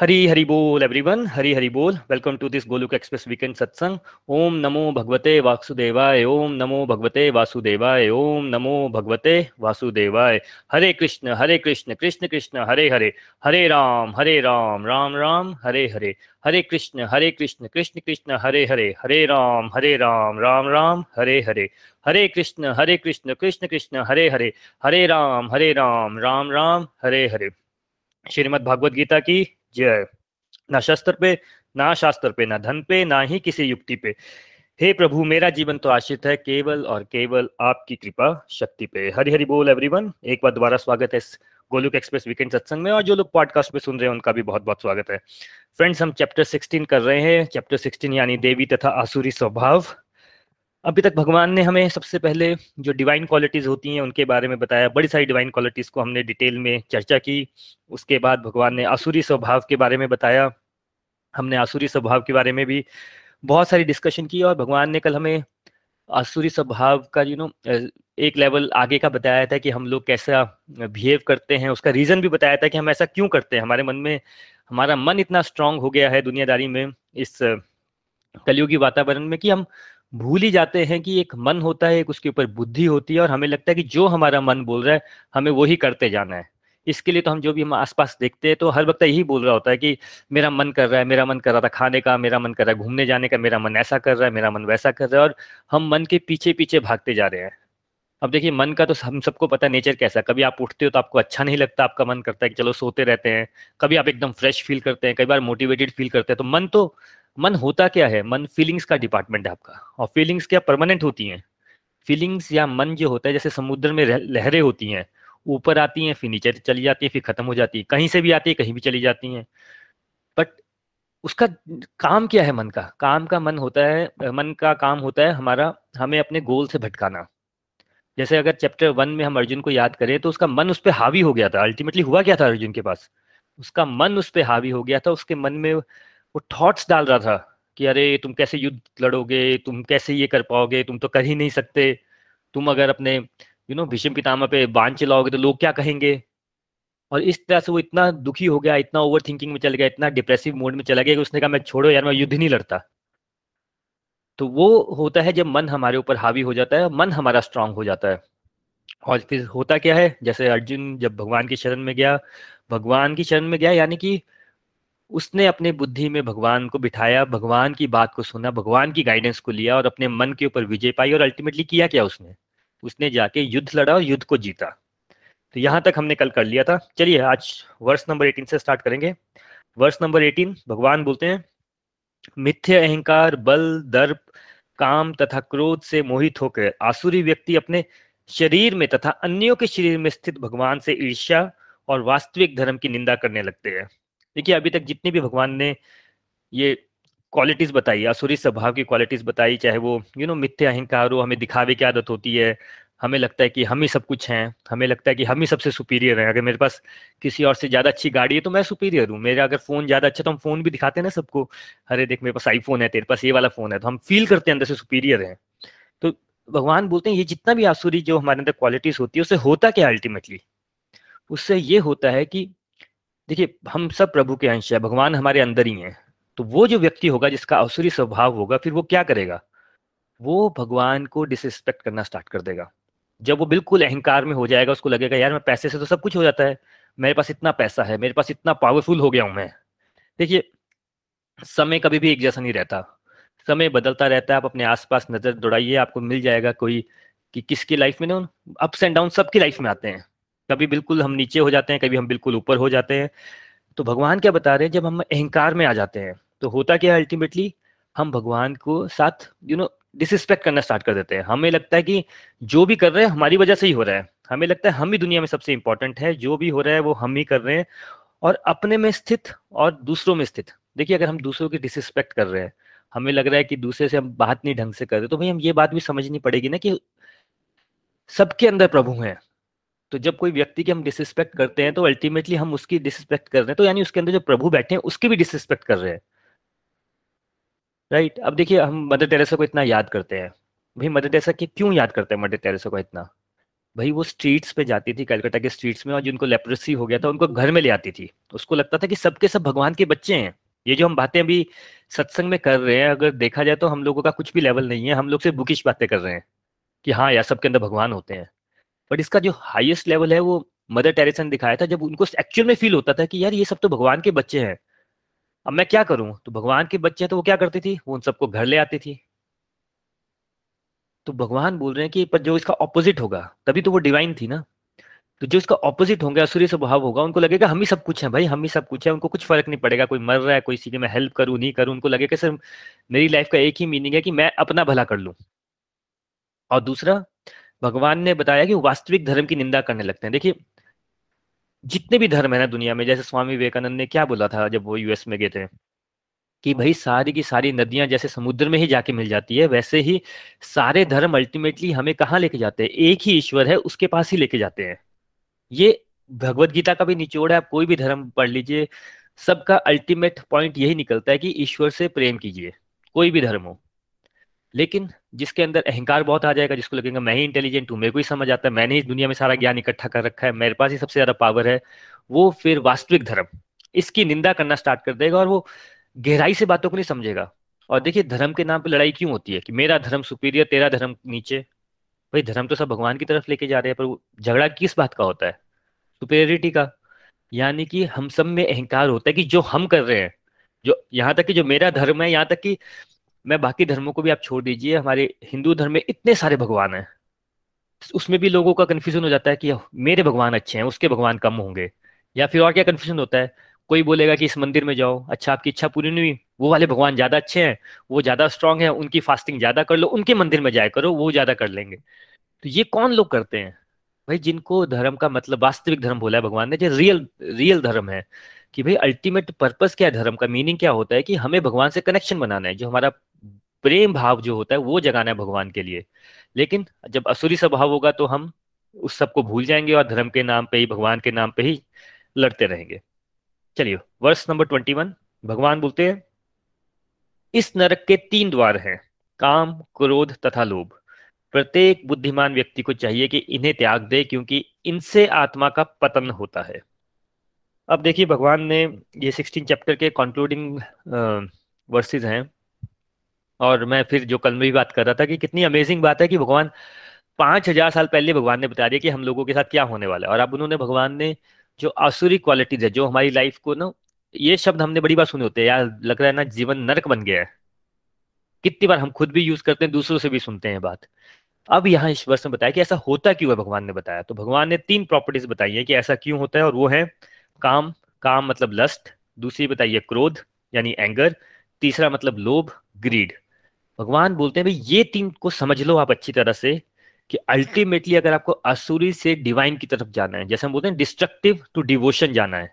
हरी हरी बोल एवरीवन हरी हरी बोल. Welcome to this Golok Express weekend सत्संग ओम नमो भगवते वासुदेवाय, ओम नमो भगवते वासुदेवाय, ओम नमो भगवते वासुदेवाय. हरे कृष्ण हरे कृष्ण कृष्ण कृष्ण, हरे हरे. हरे राम हरे राम. राम राम, हरे हरे. हरे कृष्ण हरे कृष्ण कृष्ण कृष्ण, हरे हरे. हरे राम हरे राम. राम राम, हरे हरे. हरे कृष्ण हरे कृष्ण कृष्ण कृष्ण, हरे हरे. हरे राम हरे राम. राम राम, हरे हरे. श्रीमद् भागवत गीता की जय। ना शस्त्र पे, ना शास्त्र पे, ना धन पे, ना ही किसी युक्ति पे। हे प्रभु, मेरा जीवन तो आश्रित है केवल और केवल आपकी कृपा शक्ति पे। हरि हरि बोल एवरीवन एक बार दोबारा स्वागत है गोलुक एक्सप्रेस वीकेंड सत्संग में, और जो लोग पॉडकास्ट पे सुन रहे हैं, उनका भी बहुत बहुत स्वागत है। फ्रेंड्स हम चैप्टर 16 कर रहे हैं। चैप्टर 16 यानी देवी तथा आसुरी स्वभाव। अभी तक भगवान ने हमें सबसे पहले जो डिवाइन क्वालिटीज होती हैं, उनके बारे में बताया। बड़ी सारी डिवाइन क्वालिटीज को हमने डिटेल में चर्चा की। उसके बाद भगवान ने आसुरी स्वभाव के बारे में बताया। हमने आसुरी स्वभाव के बारे में भी बहुत सारी डिस्कशन की और भगवान ने कल हमें आसुरी स्वभाव का यू नो एक लेवल आगे का बताया था कि हम लोग कैसा बिहेव करते हैं। उसका रीजन भी बताया था कि हम ऐसा क्यों करते हैं। हमारे मन में, हमारा मन इतना स्ट्रांग हो गया है दुनियादारी में इस कलयुगी वातावरण में कि हम भूल ही जाते हैं कि एक मन होता है, एक उसके ऊपर बुद्धि होती है और हमें लगता है कि जो हमारा मन बोल रहा है, हमें वही करते जाना है। इसके लिए तो हम जो भी हम आसपास देखते हैं तो हर वक्त यही बोल रहा होता है कि मेरा मन कर रहा है, मेरा मन कर रहा था खाने का, मेरा मन कर रहा है घूमने जाने का, मेरा मन ऐसा कर रहा है, मेरा मन वैसा कर रहा है और हम मन के पीछे पीछे भागते जा रहे हैं। अब देखिए, मन का तो हम सबको पता है नेचर कैसा कभी आप उठते हो तो आपको अच्छा नहीं लगता, आपका मन करता है कि चलो सोते रहते हैं। कभी आप एकदम फ्रेश फील करते हैं, कई बार मोटिवेटेड फील करते हैं तो मन तो मन होता क्या है? मन फीलिंग्स का डिपार्टमेंट है आपका। और फीलिंग्स क्या परमानेंट होती हैं? फीलिंग्स या मन जो होता है, जैसे समुद्र में लहरें होती हैं, ऊपर आती हैं, फिर नीचे चली जाती है, फिर खत्म हो जाती है, कहीं से भी आती है, कहीं भी चली जाती हैं। बट उसका काम क्या है मन का? काम का मन होता है, मन का काम होता है हमारा, हमें अपने गोल से भटकाना। जैसे अगर चैप्टर वन में हम अर्जुन को याद करें तो उसका मन उस पर हावी हो गया था। अल्टीमेटली हुआ क्या था अर्जुन के पास? उसका मन उस पर हावी हो गया था, उसके मन में वो थॉट्स डाल रहा था कि अरे, तुम कैसे युद्ध लड़ोगे? तुम कैसे ये कर पाओगे? तुम तो कर ही नहीं सकते। तुम अगर अपने यू नो भीष्म पितामह पे बाँध चलाओगे तो लोग क्या कहेंगे? और इस तरह से वो इतना दुखी हो गया, इतना ओवर थिंकिंग में चल गया, इतना डिप्रेसिव मोड में चला गया कि उसने कहा, मैं छोड़ो यार, मैं युद्ध नहीं लड़ता। तो वो होता है जब मन हमारे ऊपर हावी हो जाता है मन हमारा स्ट्रांग हो जाता है। और फिर होता क्या है? जैसे अर्जुन जब भगवान की शरण में गया, भगवान की शरण में गया, यानी कि उसने अपने बुद्धि में भगवान को बिठाया, भगवान की बात को सुना, भगवान की गाइडेंस को लिया और अपने मन के ऊपर विजय पाई और अल्टीमेटली किया क्या उसने? उसने जाके युद्ध लड़ा और युद्ध को जीता। तो यहाँ तक हमने कल कर लिया था। चलिए, आज वर्ष नंबर 18 से स्टार्ट करेंगे। वर्ष नंबर 18 भगवान बोलते हैं, मिथ्य अहंकार, बल, दर्प, काम तथा क्रोध से मोहित होकर आसुरी व्यक्ति अपने शरीर में तथा अन्यों के शरीर में स्थित भगवान से ईर्ष्या और वास्तविक धर्म की निंदा करने लगते हैं। देखिए, अभी तक जितनी भी भगवान ने ये क्वालिटीज बताई आसुरी स्वभाव की क्वालिटीज बताई, चाहे वो यू नो मिथ्या, अहंकार हो, हमें दिखावे की आदत होती है, हमें लगता है कि हम ही सब कुछ हैं, हमें लगता है कि हम ही सबसे सुपीरियर हैं। अगर मेरे पास किसी और से ज़्यादा अच्छी गाड़ी है तो मैं सुपीरियर हूँ। मेरा अगर फ़ोन ज़्यादा अच्छा तो हम फ़ोन भी दिखाते हैं ना सबको, अरे, देख, मेरे पास आईफोन है, तेरे पास ये वाला फ़ोन है। तो हम फील करते हैं, अंदर से सुपीरियर हैं। तो भगवान बोलते हैं, ये जितना भी आसुरी जो हमारे अंदर क्वालिटीज होती है, उससे होता क्या अल्टीमेटली उससे ये होता है कि देखिए, हम सब प्रभु के अंश है, भगवान हमारे अंदर ही हैं। तो वो जो व्यक्ति होगा, जिसका असुरी स्वभाव होगा, फिर वो क्या करेगा? वो भगवान को डिसरिस्पेक्ट करना स्टार्ट कर देगा। जब वो बिल्कुल अहंकार में हो जाएगा, उसको लगेगा, यार, मैं पैसे से तो सब कुछ हो जाता है। मेरे पास इतना पैसा है, मेरे पास इतना पावरफुल हो गया हूँ मैं। देखिए, समय कभी भी एक जैसा नहीं रहता। समय बदलता रहता है, आप अपने आसपास नज़र दौड़ाइए, आपको मिल जाएगा कोई कि किसकी लाइफ में ना अप्स एंड डाउन सबकी लाइफ में आते हैं। कभी बिल्कुल हम नीचे हो जाते हैं, कभी हम बिल्कुल ऊपर हो जाते हैं। तो भगवान क्या बता रहे हैं, जब हम अहंकार में आ जाते हैं तो होता क्या है अल्टीमेटली हम भगवान को साथ यू नो डिसरिस्पेक्ट करना स्टार्ट कर देते हैं। हमें लगता है कि जो भी कर रहे हैं, हमारी वजह से ही हो रहा है। हमें लगता है हम ही दुनिया में सबसे इंपॉर्टेंट है, जो भी हो रहा है, वो हम ही कर रहे हैं। और अपने में स्थित और दूसरों में स्थित। देखिए, अगर हम दूसरों की डिसरिस्पेक्ट कर रहे हैं, हमें लग रहा है कि दूसरे से हम बात नहीं ढंग से कर रहे तो भाई, हम ये बात भी समझनी पड़ेगी ना कि सबके अंदर प्रभु हैं। तो जब कोई व्यक्ति की हम डिसरिस्पेक्ट करते हैं तो अल्टीमेटली हम उसकी डिसरिस्पेक्ट कर रहे हैं। तो यानी उसके अंदर जो प्रभु बैठे हैं, उसकी भी डिसरिस्पेक्ट कर रहे हैं। राइट अब देखिए, हम मदर टेरेसा को इतना याद करते हैं। भाई, मदर टेरेसा की क्यों याद करते हैं मदर टेरेसा को इतना? भाई, वो स्ट्रीट्स पे जाती थी, कलकत्ता के स्ट्रीट्स में, और जिनको लेप्रेसी हो गया था, उनको घर में ले आती थी। उसको लगता था कि सबके सब भगवान के बच्चे हैं। ये जो हम बातें अभी सत्संग में कर रहे हैं, अगर देखा जाए तो हम लोगों का कुछ भी लेवल नहीं है। हम लोग से बुकिश बातें कर रहे हैं कि हाँ यार सबके अंदर भगवान होते हैं। बट इसका जो हाईएस्ट लेवल है, वो मदर टेरेसा ने दिखाया था, जब उनको एक्चुअल में फील होता था कि यार ये सब तो भगवान के बच्चे हैं। अब मैं क्या करूँ? तो भगवान के बच्चे हैं तो वो क्या करती थी? वो उन सबको घर ले आती थी। तो भगवान बोल रहे हैं कि पर जो इसका ऑपोजिट होगा, तभी तो वो डिवाइन थी ना। तो जो इसका ऑपोजिट होंगे, असुरी स्वभाव होगा, उनको लगेगा, हम ही सब कुछ है भाई, हम ही सब कुछ है, उनको कुछ फ़र्क नहीं पड़ेगा, कोई मर रहा है, कोई सीधे मैं हेल्प करूँ, नहीं करूँ, उनको लगेगा सर, मेरी लाइफ का एक ही मीनिंग है कि मैं अपना भला कर लूँ। और दूसरा भगवान ने बताया कि वास्तविक धर्म की निंदा करने लगते हैं। देखिए, जितने भी धर्म है ना दुनिया में, जैसे स्वामी विवेकानंद ने क्या बोला था जब वो यूएस में गए थे? कि भाई सारी की सारी नदियाँ जैसे समुद्र में ही जाके मिल जाती है, वैसे ही सारे धर्म अल्टीमेटली हमें कहाँ लेके जाते हैं? एक ही ईश्वर है, उसके पास ही लेके जाते हैं। ये भगवत गीता का भी निचोड़ है, आप कोई भी धर्म पढ़ लीजिए, सबका अल्टीमेट पॉइंट यही निकलता है कि ईश्वर से प्रेम कीजिए, कोई भी धर्म हो। लेकिन जिसके अंदर अहंकार बहुत आ जाएगा, जिसको लगेगा, मैं ही इंटेलिजेंट हूँ, मेरे को ही समझ आता है, मैंने इस दुनिया में सारा ज्ञान इकट्ठा कर रखा है, मेरे पास ही सबसे ज़्यादा पावर है। वो फिर वास्तविक धर्म, इसकी निंदा करना स्टार्ट कर देगा और वो गहराई से बातों को नहीं समझेगा। और देखिए, धर्म के नाम पर लड़ाई क्यों होती है कि मेरा धर्म सुपीरियर तेरा धर्म नीचे? भाई, धर्म तो सब भगवान की तरफ़ लेके जा रहे हैं, पर झगड़ा किस बात का होता है? सुपेरिटी का। यानी कि हम सब में अहंकार होता है कि जो हम कर रहे हैं, जो यहाँ तक कि जो मेरा धर्म है, यहाँ तक कि मैं बाकी धर्मों को भी आप छोड़ दीजिए, हमारे हिंदू धर्म में इतने सारे भगवान हैं। उसमें भी लोगों का कन्फ्यूज़न हो जाता है कि मेरे भगवान अच्छे हैं, उसके भगवान कम होंगे। या फिर और क्या कन्फ्यूज़न होता है? कोई बोलेगा कि इस मंदिर में जाओ अच्छा आपकी इच्छा पूरी नहीं हुई, वो वाले भगवान ज़्यादा अच्छे हैं, वो ज़्यादा स्ट्रांग है, उनकी फास्टिंग ज़्यादा कर लो, उनके मंदिर में जाया करो, वो ज़्यादा कर लेंगे। तो ये कौन लोग करते हैं? भाई, जिनको धर्म का मतलब वास्तविक धर्म बोला है भगवान ने, जो रियल रियल धर्म है, कि भाई अल्टीमेट पर्पस क्या है धर्म का? मीनिंग क्या होता है कि हमें भगवान से कनेक्शन बनाना है, जो हमारा प्रेम भाव जो होता है, वो जगाना है भगवान के लिए। लेकिन जब असुरी स्वभाव होगा तो हम उस सबको भूल जाएँगे और धर्म के नाम पे ही, भगवान के नाम पे ही लड़ते रहेंगे। चलिए वर्ष नंबर ट्वेंटी वन, भगवान बोलते हैं, इस नरक के तीन द्वार हैं, काम, क्रोध तथा लोभ। प्रत्येक बुद्धिमान व्यक्ति को चाहिए कि इन्हें त्याग दे, क्योंकि इनसे आत्मा का पतन होता है। अब देखिए, भगवान ने ये सिक्सटीन चैप्टर के कंक्लूडिंग वर्सेस हैं और मैं फिर जो कल में भी बात कर रहा था कि कितनी अमेजिंग बात है कि भगवान पाँच हज़ार साल पहले भगवान ने बता दिया कि हम लोगों के साथ क्या होने वाला है। और अब उन्होंने भगवान ने जो आसुरी क्वालिटीज है, जो हमारी लाइफ को ना, ये शब्द हमने बड़ी बार सुने होते हैं। यार, लग रहा है ना, जीवन नरक बन गया है। कितनी बार हम खुद भी यूज़ करते हैं, दूसरों से भी सुनते हैं बात। अब यहाँ इस वर्ष में बताया कि ऐसा होता क्यों है, भगवान ने बताया। तो भगवान ने तीन प्रॉपर्टीज़ बताई है कि ऐसा क्यों होता है, और वो है काम काम मतलब लस्ट दूसरी बताइए क्रोध, यानी एंगर तीसरा मतलब लोभ ग्रीड भगवान बोलते हैं, भाई, ये तीन को समझ लो आप अच्छी तरह से कि अल्टीमेटली अगर आपको असुरी से डिवाइन की तरफ़ जाना है, जैसे हम बोलते हैं डिस्ट्रक्टिव टू डिवोशन जाना है,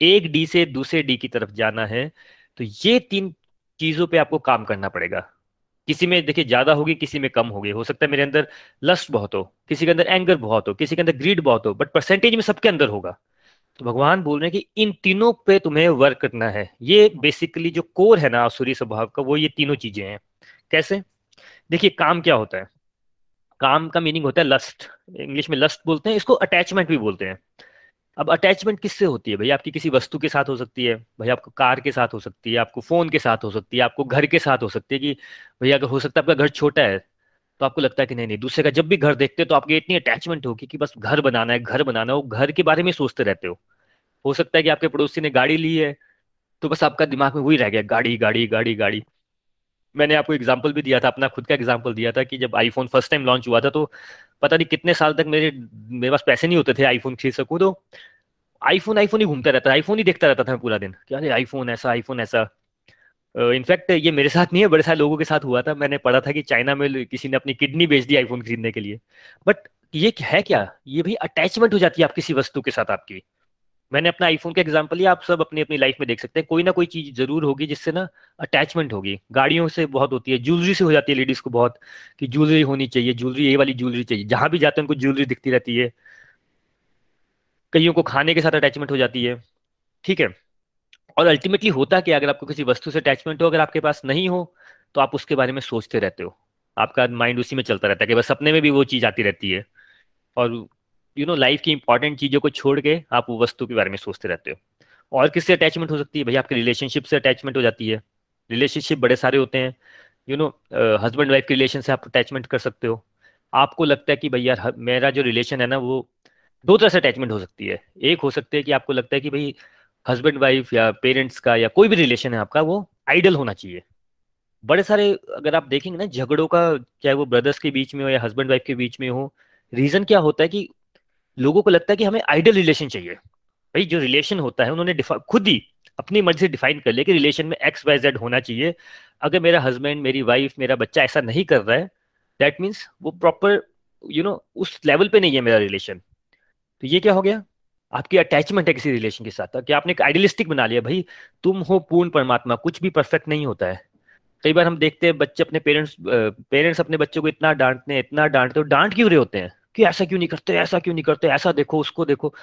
एक डी से दूसरे डी की तरफ़ जाना है तो ये तीन चीज़ों पे आपको काम करना पड़ेगा। किसी में देखिए, ज़्यादा होगी, किसी में कम होगी। हो सकता है मेरे अंदर लस्ट बहुत हो, किसी के अंदर एंगर बहुत हो, किसी के अंदर ग्रीड बहुत हो बट परसेंटेज में सबके अंदर होगा। तो भगवान बोल रहे हैं कि इन तीनों पे तुम्हें वर्क करना है। ये बेसिकली जो कोर है ना आसुरी स्वभाव का, वो ये तीनों चीज़ें हैं। कैसे? देखिए, काम क्या होता है? काम का मीनिंग होता है लस्ट इंग्लिश में लस्ट बोलते हैं, इसको अटैचमेंट भी बोलते हैं। अब अटैचमेंट किससे होती है भाई? आपकी किसी वस्तु के साथ हो सकती है, भाई आपको कार के साथ हो सकती है, आपको फ़ोन के साथ हो सकती है, आपको घर के साथ हो सकती है कि भैया अगर हो सकता है आपका घर छोटा है तो आपको लगता है कि नहीं नहीं, दूसरे का जब भी घर देखते हो तो आपकी इतनी अटैचमेंट होगी कि बस घर बनाना है, घर बनाना है घर के बारे में सोचते रहते हो। हो सकता है कि आपके पड़ोसी ने गाड़ी ली है तो बस आपका दिमाग में वही रह गया, गाड़ी गाड़ी गाड़ी गाड़ी। मैंने आपको एग्ज़ाम्पल भी दिया था, अपना खुद का एग्ज़ाम्पल दिया था कि जब आईफोन फ़र्स्ट टाइम लॉन्च हुआ था तो पता नहीं कितने साल तक मेरे मेरे पास पैसे नहीं होते थे आईफोन खरीद सकूँ तो आईफोन आईफोन ही घूमता रहता था आईफोन ही देखता रहता था पूरा दिन। क्या अरे आईफोन ऐसा आईफोन ऐसा। इनफैक्ट ये मेरे साथ नहीं है, बड़े सारे लोगों के साथ हुआ था। मैंने पढ़ा था कि चाइना में किसी ने अपनी किडनी बेच दी आईफोन खरीदने के लिए। बट ये है क्या? ये भी अटैचमेंट हो जाती है आप किसी वस्तु के साथ आपकी। मैंने अपना आईफोन का एग्ज़ाम्पल आप सब अपनी अपनी लाइफ में देख सकते हैं। कोई ना कोई चीज़ ज़रूर होगी जिससे ना अटैचमेंट होगी। गाड़ियों से बहुत होती है ज्वेलरी से हो जाती है लेडीज़ को बहुत कि ज्वेलरी होनी चाहिए ज्वेलरी ये वाली ज्वेलरी चाहिए। जहाँ भी जाते हैं, उनको ज्वेलरी दिखती रहती है। कईयों को खाने के साथ अटैचमेंट हो जाती है। ठीक है? और अल्टीमेटली होता क्या अगर आपको किसी वस्तु से अटैचमेंट हो, अगर आपके पास नहीं हो तो आप उसके बारे में सोचते रहते हो। आपका माइंड उसी में चलता रहता है कि बस सपने में भी वो चीज़ आती रहती है। और यू नो लाइफ की इंपॉर्टेंट चीज़ों को छोड़ के आप वो वस्तु के बारे में सोचते रहते हो। और किससे अटैचमेंट हो सकती है? भाई आपके रिलेशनशिप से अटैचमेंट हो जाती है। रिलेशनशिप बड़े सारे होते हैं। यू नो हस्बैंड वाइफ के रिलेशन से आप अटैचमेंट कर सकते हो। आपको लगता है कि भाई यार, मेरा जो रिलेशन है ना, वो दो तरह से अटैचमेंट हो सकती है। एक हो सकती है कि आपको लगता है कि भाई हस्बैंड, वाइफ या पेरेंट्स का या कोई भी रिलेशन है आपका, वो आइडल होना चाहिए। बड़े सारे अगर आप देखेंगे ना, झगड़ों का, चाहे वो ब्रदर्स के बीच में हो या हस्बैंड, वाइफ के बीच में हो, रीजन क्या होता है कि लोगों को लगता है कि हमें आइडल रिलेशन चाहिए। भाई, जो रिलेशन होता है, उन्होंने खुद ही अपनी मर्ज़ी से डिफाइन कर लिया कि रिलेशन में एक्स, वाई, जेड होना चाहिए। अगर मेरा हस्बैंड, मेरी वाइफ, मेरा बच्चा ऐसा नहीं कर रहा है, दैट मीन्स वो प्रॉपर, यू नो, उस लेवल पे नहीं है मेरा रिलेशन। तो ये क्या हो गया? आपकी अटैचमेंट है किसी रिलेशन के साथ। कि आपने एक आइडियलिस्टिक बना लिया, भाई, तुम हो पूर्ण परमात्मा, कुछ भी परफेक्ट नहीं होता है। कई बार हम देखते हैं बच्चे अपने पेरेंट्स पेरेंट्स अपने बच्चों को इतना डांटते हैं, इतना डांटते हो डांट क्यों रहे होते हैं? कि ऐसा क्यों नहीं करते, ऐसा क्यों नहीं करते, ऐसा देखो, उसको देखो।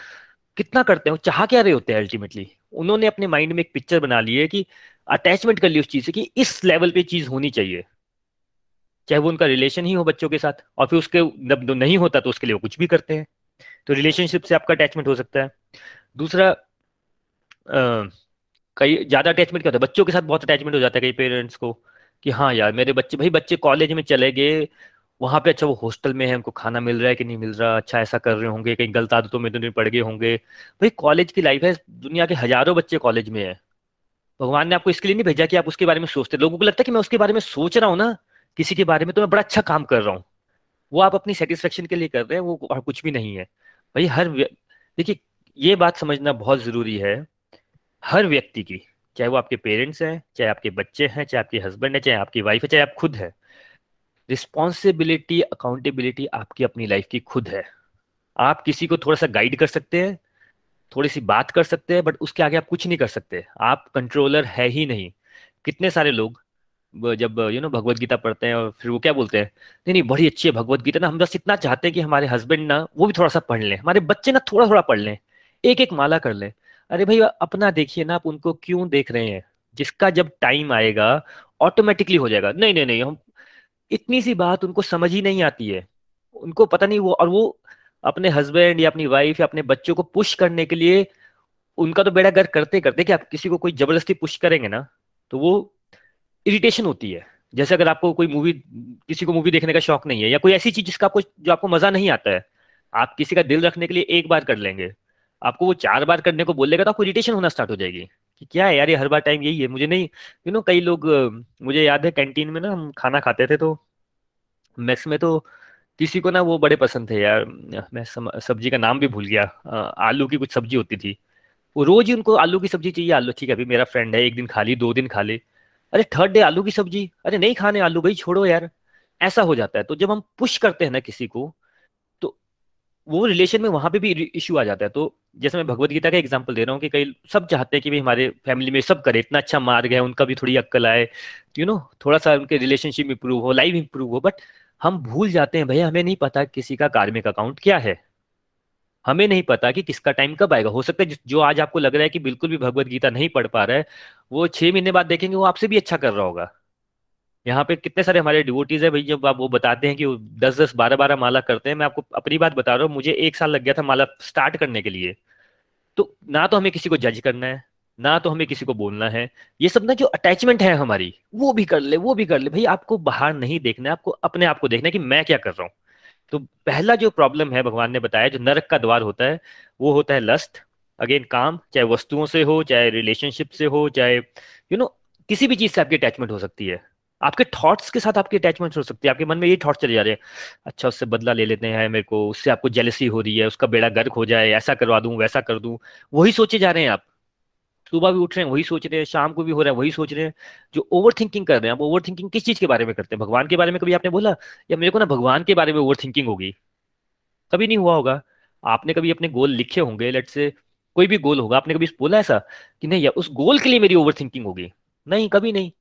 कितना करते हैं? चाह क्या रहे होते हैं अल्टीमेटली उन्होंने अपने माइंड में एक पिक्चर बना ली है कि अटैचमेंट कर ली उस चीज़ से कि इस लेवल पे चीज़ होनी चाहिए। चाहे वो उनका रिलेशन ही हो बच्चों के साथ, और फिर उसके, जब नहीं होता तो उसके लिए वो कुछ भी करते हैं। तो रिलेशनशिप से आपका अटैचमेंट हो सकता है। दूसरा कई, ज़्यादा अटैचमेंट क्या होता है? बच्चों के साथ बहुत अटैचमेंट हो जाता है कई पेरेंट्स को कि हाँ यार, मेरे बच्चे, भाई बच्चे कॉलेज में चले गए, वहाँ पे अच्छा वो हॉस्टल में है उनको खाना मिल रहा है कि नहीं मिल रहा? अच्छा ऐसा कर रहे होंगे कहीं गलत आदतों में तो नहीं पड़ गए होंगे। भाई कॉलेज की लाइफ है, दुनिया के हज़ारों बच्चे कॉलेज में है। भगवान ने आपको इसके लिए नहीं भेजा कि आप उसके बारे में सोचते। लोगों को लगता है कि मैं उसके बारे में सोच रहा हूँ ना, किसी के बारे में तो मैं बड़ा अच्छा काम कर रहा हूँ। वो आप अपनी सेटिस्फेक्शन के लिए कर रहे हैं, वो कुछ भी नहीं है। भाई, हर देखिए, ये बात समझना बहुत ज़रूरी है, हर व्यक्ति की, चाहे वो आपके पेरेंट्स हैं, चाहे आपके बच्चे हैं, चाहे आपके हस्बैंड है, चाहे आपकी वाइफ है, चाहे आप खुद है, रिस्पॉन्सिबिलिटी, अकाउंटेबिलिटी आपकी अपनी लाइफ की खुद है। आप किसी को थोड़ा सा गाइड कर सकते हैं, थोड़ी सी बात कर सकते हैं, बट उसके आगे आप कुछ नहीं कर सकते। आप कंट्रोलर है ही नहीं। कितने सारे लोग जब यू नो भगवत गीता पढ़ते हैं और फिर वो क्या बोलते हैं? नहीं नहीं, बड़ी अच्छी है भगवत गीता ना, हम बस इतना चाहते हैं कि हमारे हस्बैंड ना वो भी थोड़ा सा पढ़ लें। हमारे बच्चे ना थोड़ा थोड़ा पढ़ लें। एक एक माला कर लें। अरे भाई, अपना देखिए ना आप उनको क्यों देख रहे हैं? जिसका जब टाइम आएगा ऑटोमेटिकली हो जाएगा। नहीं नहीं नहीं, हम, इतनी सी बात उनको समझ ही नहीं आती है। उनको पता नहीं वो, और वो अपने हस्बैंड या अपनी वाइफ या अपने बच्चों को पुश करने के लिए उनका तो बेड़ा गर्क करते करते कि आप किसी को कोई ज़बरदस्ती पुश करेंगे ना तो वो इरिटेशन होती है। जैसे अगर आपको कोई मूवी किसी को मूवी देखने का शौक नहीं है या कोई ऐसी चीज़ जिसका आपको, जो आपको मज़ा नहीं आता है, आप किसी का दिल रखने के लिए एक बार कर लेंगे। आपको वो चार बार करने को बोलेगा तो आपको इरिटेशन होना स्टार्ट हो जाएगी कि क्या है यार, ये हर बार टाइम यही है, मुझे नहीं यू नो कई लोग, मुझे याद है कैंटीन में ना हम खाना खाते थे तो मैक्स में तो किसी को ना वो बड़े पसंद थे यार, मैं सब्ज़ी का नाम भी भूल गया आलू की कुछ सब्ज़ी होती थी। वो रोज ही उनको आलू की सब्ज़ी चाहिए, आलू, ठीक है, अभी मेरा फ्रेंड है, एक दिन खा ली, दो दिन खा ले। अरे थर्ड डे आलू की सब्ज़ी। अरे नहीं खाने आलू, भाई छोड़ो यार। ऐसा हो जाता है। तो जब हम पुश करते हैं ना किसी को तो वो रिलेशन में वहाँ पे भी इश्यू आ जाता है। तो जैसे मैं भगवत गीता का एग्ज़ाम्पल दे रहा हूँ कि कई सब चाहते हैं कि भाई हमारे फैमिली में सब करे, इतना अच्छा मार्ग है, उनका भी थोड़ी अक्कल आए। यू नो थोड़ा सा उनके रिलेशनशिप इंप्रूव हो लाइफ इंप्रूव हो। बट हम भूल जाते हैं, भैया, हमें नहीं पता किसी का कार्मिक अकाउंट क्या है। हमें नहीं पता कि किसका टाइम कब आएगा। हो सकता है जो आज आपको लग रहा है कि बिल्कुल भी भगवत गीता नहीं पढ़ पा रहा है, वो छह महीने बाद देखेंगे, वो आपसे भी अच्छा कर रहा होगा। यहाँ पे कितने सारे हमारे डिवोटीज है भाई, जब आप वो बताते हैं कि दस दस बारह बारह माला करते हैं, मैं आपको अपनी बात बता रहा हूँ, मुझे एक साल लग गया था माला स्टार्ट करने के लिए। तो ना तो हमें किसी को जज करना है, ना तो हमें किसी को बोलना है। ये सब ना जो अटैचमेंट है हमारी, वो भी कर ले, वो भी कर ले। भाई, आपको बाहर नहीं देखना है, आपको अपने आप को देखना है कि मैं क्या कर रहा हूँ। तो पहला जो प्रॉब्लम है, भगवान ने बताया, जो नरक का द्वार होता है, वो होता है लस्ट अगेन काम, चाहे वस्तुओं से हो, चाहे रिलेशनशिप से हो, चाहे यू नो किसी भी चीज़ से आपकी अटैचमेंट हो सकती है। आपके थॉट्स के साथ आपकी अटैचमेंट हो सकती है। आपके मन में ये थॉट चले जा रहे हैं अच्छा उससे बदला ले लेते हैं मेरे को, उससे आपको जेलसी हो रही है, उसका बेड़ा गर्क हो जाए, ऐसा करवा दूँ, वैसा कर दूँ। वही सोचे जा रहे हैं आप। सुबह भी उठ रहे हैं, वही सोच रहे हैं, शाम को भी हो रहा है, वही सोच रहे हैं, जो ओवर थिंकिंग कर रहे हैं आप ओवर थिंकिंग किस चीज़ के बारे में करते हैं? भगवान के बारे में कभी आपने बोला? या मेरे को ना भगवान के बारे में ओवर थिंकिंग होगी। कभी नहीं हुआ होगा। आपने कभी अपने गोल लिखे होंगे लेट से कोई भी गोल होगा, आपने कभी बोला ऐसा कि नहीं यार उस गोल के लिए मेरी ओवर थिंकिंग होगी? नहीं, कभी नहीं।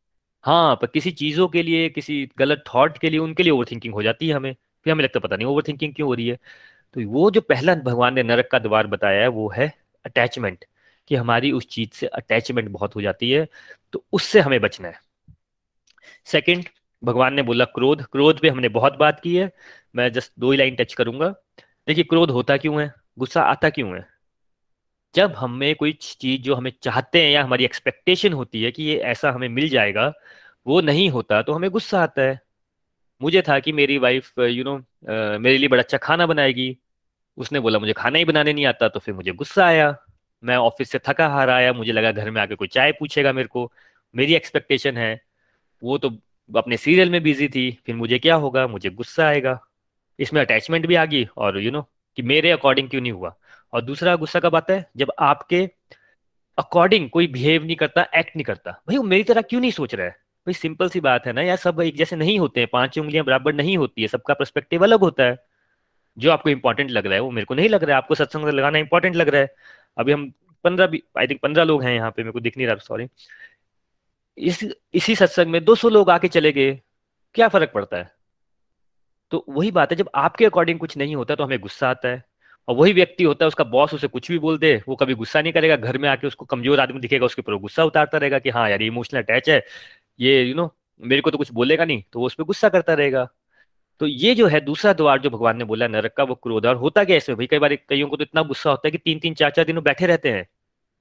हाँ पर किसी चीज़ों के लिए, किसी गलत थॉट के लिए, उनके लिए ओवर थिंकिंग हो जाती है हमें। फिर हमें लगता पता नहीं ओवर थिंकिंग क्यों हो रही है? तो वो जो पहला भगवान ने नरक का द्वार बताया है, वो है अटैचमेंट कि हमारी उस चीज़ से अटैचमेंट बहुत हो जाती है तो उससे हमें बचना है। सेकंड भगवान ने बोला क्रोध। क्रोध पे हमने बहुत बात की है। मैं जस्ट दो ही लाइन टच करूँगा। देखिए, क्रोध होता क्यों है? गुस्सा आता क्यों है? जब हमें कोई चीज़ जो हमें चाहते हैं या हमारी एक्सपेक्टेशन होती है कि ये ऐसा हमें मिल जाएगा, वो नहीं होता तो हमें गुस्सा आता है। मुझे था कि मेरी वाइफ यू नो मेरे लिए बड़ा अच्छा खाना बनाएगी। उसने बोला, मुझे खाना ही बनाने नहीं आता। तो फिर मुझे गुस्सा आया। मैं ऑफ़िस से थका हारा आया मुझे लगा घर में आके कोई चाय पूछेगा मेरे को। मेरी एक्सपेक्टेशन है वो तो अपने सीरियल में बिज़ी थी फिर मुझे क्या होगा? मुझे गुस्सा आएगा। इसमें अटैचमेंट भी आ गई और यू you नो know, कि मेरे अकॉर्डिंग क्यों नहीं हुआ? और दूसरा गुस्सा कब आता है? जब आपके अकॉर्डिंग कोई बिहेव नहीं करता एक्ट नहीं करता। भाई वो मेरी तरह क्यों नहीं सोच रहा है? भाई सिंपल सी बात है ना यार सब एक जैसे नहीं होते हैं। पाँच उंगलियाँ बराबर नहीं होती है सबका परस्पेक्टिव अलग होता है। जो आपको इंपॉर्टेंट लग रहा है वो मेरे को नहीं लग रहा है। आपको सत्संग लगाना इंपॉर्टेंट लग रहा है। अभी हम पंद्रह आई थिंक पंद्रह लोग हैं यहाँ पे मेरे को दिख नहीं रहा सॉरी इस इसी सत्संग में 200 लोग आके चले गए क्या फ़र्क पड़ता है? तो वही बात है जब आपके अकॉर्डिंग कुछ नहीं होता तो हमें गुस्सा आता है। और वही व्यक्ति होता है उसका बॉस उसे कुछ भी बोल दे वो कभी गुस्सा नहीं करेगा घर में आके उसको कमज़ोर आदमी दिखेगा उसके ऊपर गुस्सा उतारता रहेगा कि हाँ यार इमोशनल अटैच है ये यू you नो know, मेरे को तो कुछ बोलेगा नहीं तो वो उस पर गुस्सा करता रहेगा। तो ये जो है, दूसरा द्वार जो भगवान ने बोला, नरक का, वो क्रोध और होता क्या इसमें? भाई, कई बार कईयों को तो इतना गुस्सा होता है कि तीन तीन चार चार दिन बैठे रहते हैं।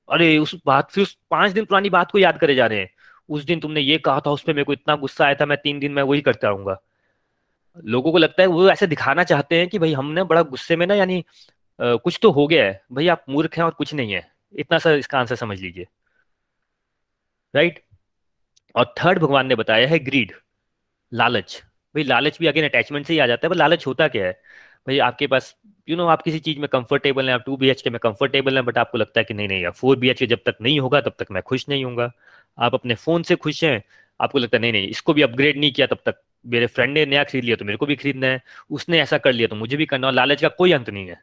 अरे, उस बात, फिर उस पाँच दिन पुरानी बात को याद करे जा रहे हैं। उस दिन तुमने ये कहा था, उस पर मेरे को इतना गुस्सा आया था, मैं तीन दिन में वही करता रहूँगा। लोगों को लगता है, वो ऐसे दिखाना चाहते हैं कि भाई, हमने बड़ा गुस्से में ना, यानी कुछ तो हो गया है। भाई, आप मूर्ख हैं और कुछ नहीं है। इतना सा इसका आंसर समझ लीजिए। राइट? और थर्ड भगवान ने बताया है, ग्रीड, लालच। भाई लालच भी अगेन अटैचमेंट से ही आ जाता है पर लालच होता क्या है? भाई आपके पास यू you नो know, आप किसी चीज़ में कंफर्टेबल हैं आप टू बी एच के में कंफर्टेबल हैं बट आपको लगता है कि नहीं नहीं यार फोर बी एच के जब तक नहीं होगा तब तक मैं खुश नहीं हूँ आप अपने फ़ोन से खुश हैं आपको लगता है नहीं नहीं इसको भी अपग्रेड नहीं किया तब तक। मेरे फ्रेंड ने नया खरीद लिया तो मेरे को भी खरीदना है। उसने ऐसा कर लिया तो मुझे भी करना लालच का कोई अंत नहीं है।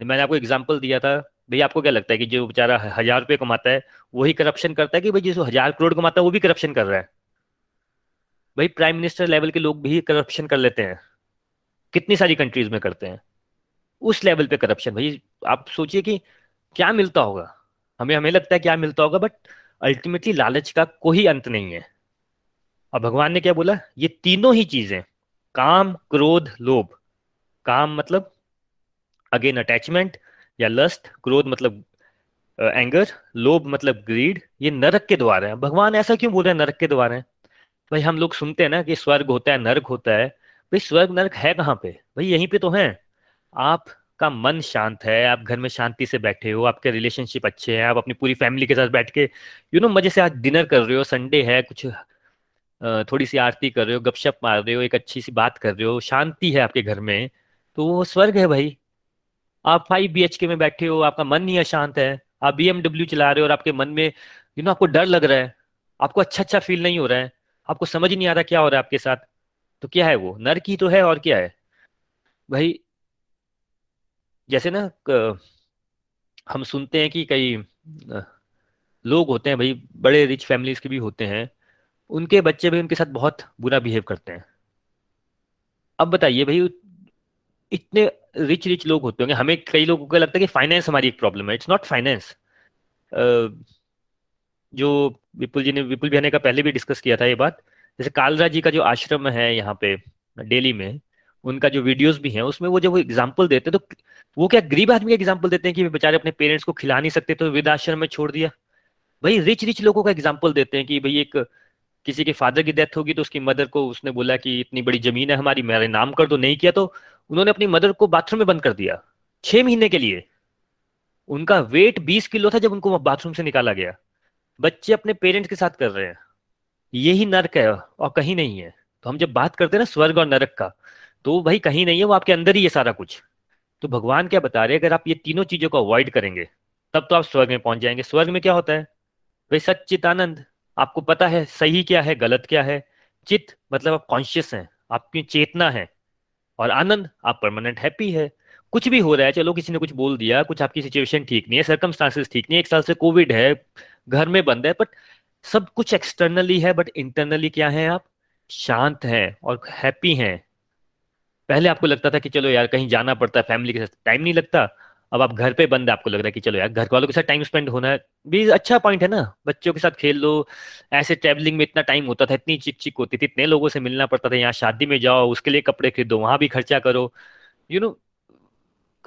मैंने आपको एग्ज़ाम्पल दिया था भाई आपको क्या लगता है कि जो बेचारा हज़ार रुपये कमाता है वही करप्शन करता है कि भाई जो हज़ार करोड़ कमाता है वो भी करप्शन कर रहा है? भाई प्राइम मिनिस्टर लेवल के लोग भी करप्शन कर लेते हैं। कितनी सारी कंट्रीज़ में करते हैं। उस लेवल पे करप्शन भाई, आप सोचिए कि क्या मिलता होगा। हमें हमें लगता है क्या मिलता होगा बट अल्टीमेटली लालच का कोई अंत नहीं है। और भगवान ने क्या बोला? ये तीनों ही चीज़ें, काम, क्रोध, लोभ। काम मतलब अगेन अटैचमेंट या लस्ट क्रोध मतलब एंगर लोभ मतलब ग्रीड ये नरक के द्वार है। भगवान ऐसा क्यों बोल रहे हैं? नरक के द्वार है। भाई हम लोग सुनते हैं ना कि स्वर्ग होता है, नर्क होता है। भाई स्वर्ग, नर्क है कहाँ पे? भाई यहीं पे तो है। आपका मन शांत है, आप घर में शांति से बैठे हो, आपके रिलेशनशिप अच्छे हैं, आप अपनी पूरी फैमिली के साथ बैठ के यू नो मज़े से आज डिनर कर रहे हो संडे है, कुछ थोड़ी सी आरती कर रहे हो, गपशप मार रहे हो, एक अच्छी सी बात कर रहे हो, शांति है आपके घर में तो वो स्वर्ग है भाई। आप फाइव बी के में बैठे हो, आपका मन नहीं अशांत है, आप बीएमडब्ल्यू चला रहे हो और आपके मन में यू नो आपको डर लग रहा है, आपको अच्छा अच्छा फील नहीं हो रहा है। आपको समझ नहीं आ रहा क्या हो रहा है आपके साथ। तो क्या है वो? नर की तो है और क्या है? भाई, जैसे ना हम सुनते हैं कि कई लोग होते हैं, भाई, बड़े रिच फैमिलीज़ के भी होते हैं, उनके बच्चे भी उनके साथ बहुत बुरा बिहेव करते हैं। अब बताइए भाई, इतने रिच रिच लोग होते होंगे, हमें कई लोगों को लगता है कि फाइनेंस हमारी एक प्रॉब्लम है इट्स नॉट फाइनेंस जो विपुल जी ने, विपुल भैया का पहले भी डिस्कस किया था ये बात, जैसे कालरा जी का जो आश्रम है यहाँ पे, डेली में, उनका जो वीडियोस भी हैं, उसमें वो जब वो एग्ज़ाम्पल देते हैं तो वो क्या गरीब आदमी का एग्ज़ाम्पल देते हैं कि बेचारे अपने पेरेंट्स को खिला नहीं सकते तो विद आश्रम में छोड़ दिया? भाई रिच रिच लोगों का एग्ज़ाम्पल देते हैं कि भाई एक, किसी के फादर की डेथ होगी तो उसकी मदर को उसने बोला कि इतनी बड़ी ज़मीन है हमारी मेरे नाम कर दो, नहीं किया तो उन्होंने अपनी मदर को बाथरूम में बंद कर दिया, छह महीने के लिए। उनका वेट बीस किलो था जब उनको बाथरूम से निकाला गया। बच्चे अपने पेरेंट्स के साथ कर रहे हैं। यही नरक है और कहीं नहीं है। तो हम जब बात करते हैं ना स्वर्ग और नरक का तो भाई कहीं नहीं है, वो आपके अंदर ही है सारा कुछ। तो भगवान क्या बता रहे हैं, अगर आप ये तीनों चीज़ों को अवॉइड करेंगे, तब तो आप स्वर्ग में पहुँच जाएँगे। स्वर्ग में क्या होता है? भाई सचित आनंद आपको पता है सही क्या है, गलत क्या है? चित मतलब आप कॉन्शियस हैं, आपकी चेतना है, और आनंद, आप परमानेंट हैप्पी है। कुछ भी हो रहा है, चलो किसी ने कुछ बोल दिया, कुछ आपकी सिचुएशन ठीक नहीं है सर्कमस्टांसिस ठीक नहीं है, एक साल से कोविड है घर में बंद है बट सब कुछ एक्सटर्नली है बट इंटरनली क्या है आप? शांत हैं और हैप्पी हैं। पहले आपको लगता था कि चलो यार कहीं जाना पड़ता है फैमिली के साथ टाइम नहीं लगता। अब आप घर पे बंद है, आपको लग रहा है कि चलो यार घर वालों के साथ टाइम स्पेंड होना भी अच्छा पॉइंट है ना। बच्चों के साथ खेल लो, ऐसे ट्रैवलिंग में इतना टाइम होता था, इतनी चिक चिक होती थी, इतने लोगों से मिलना पड़ता था, यहाँ शादी में जाओ, उसके लिए कपड़े खरीदो, वहाँ भी खर्चा करो। यू नो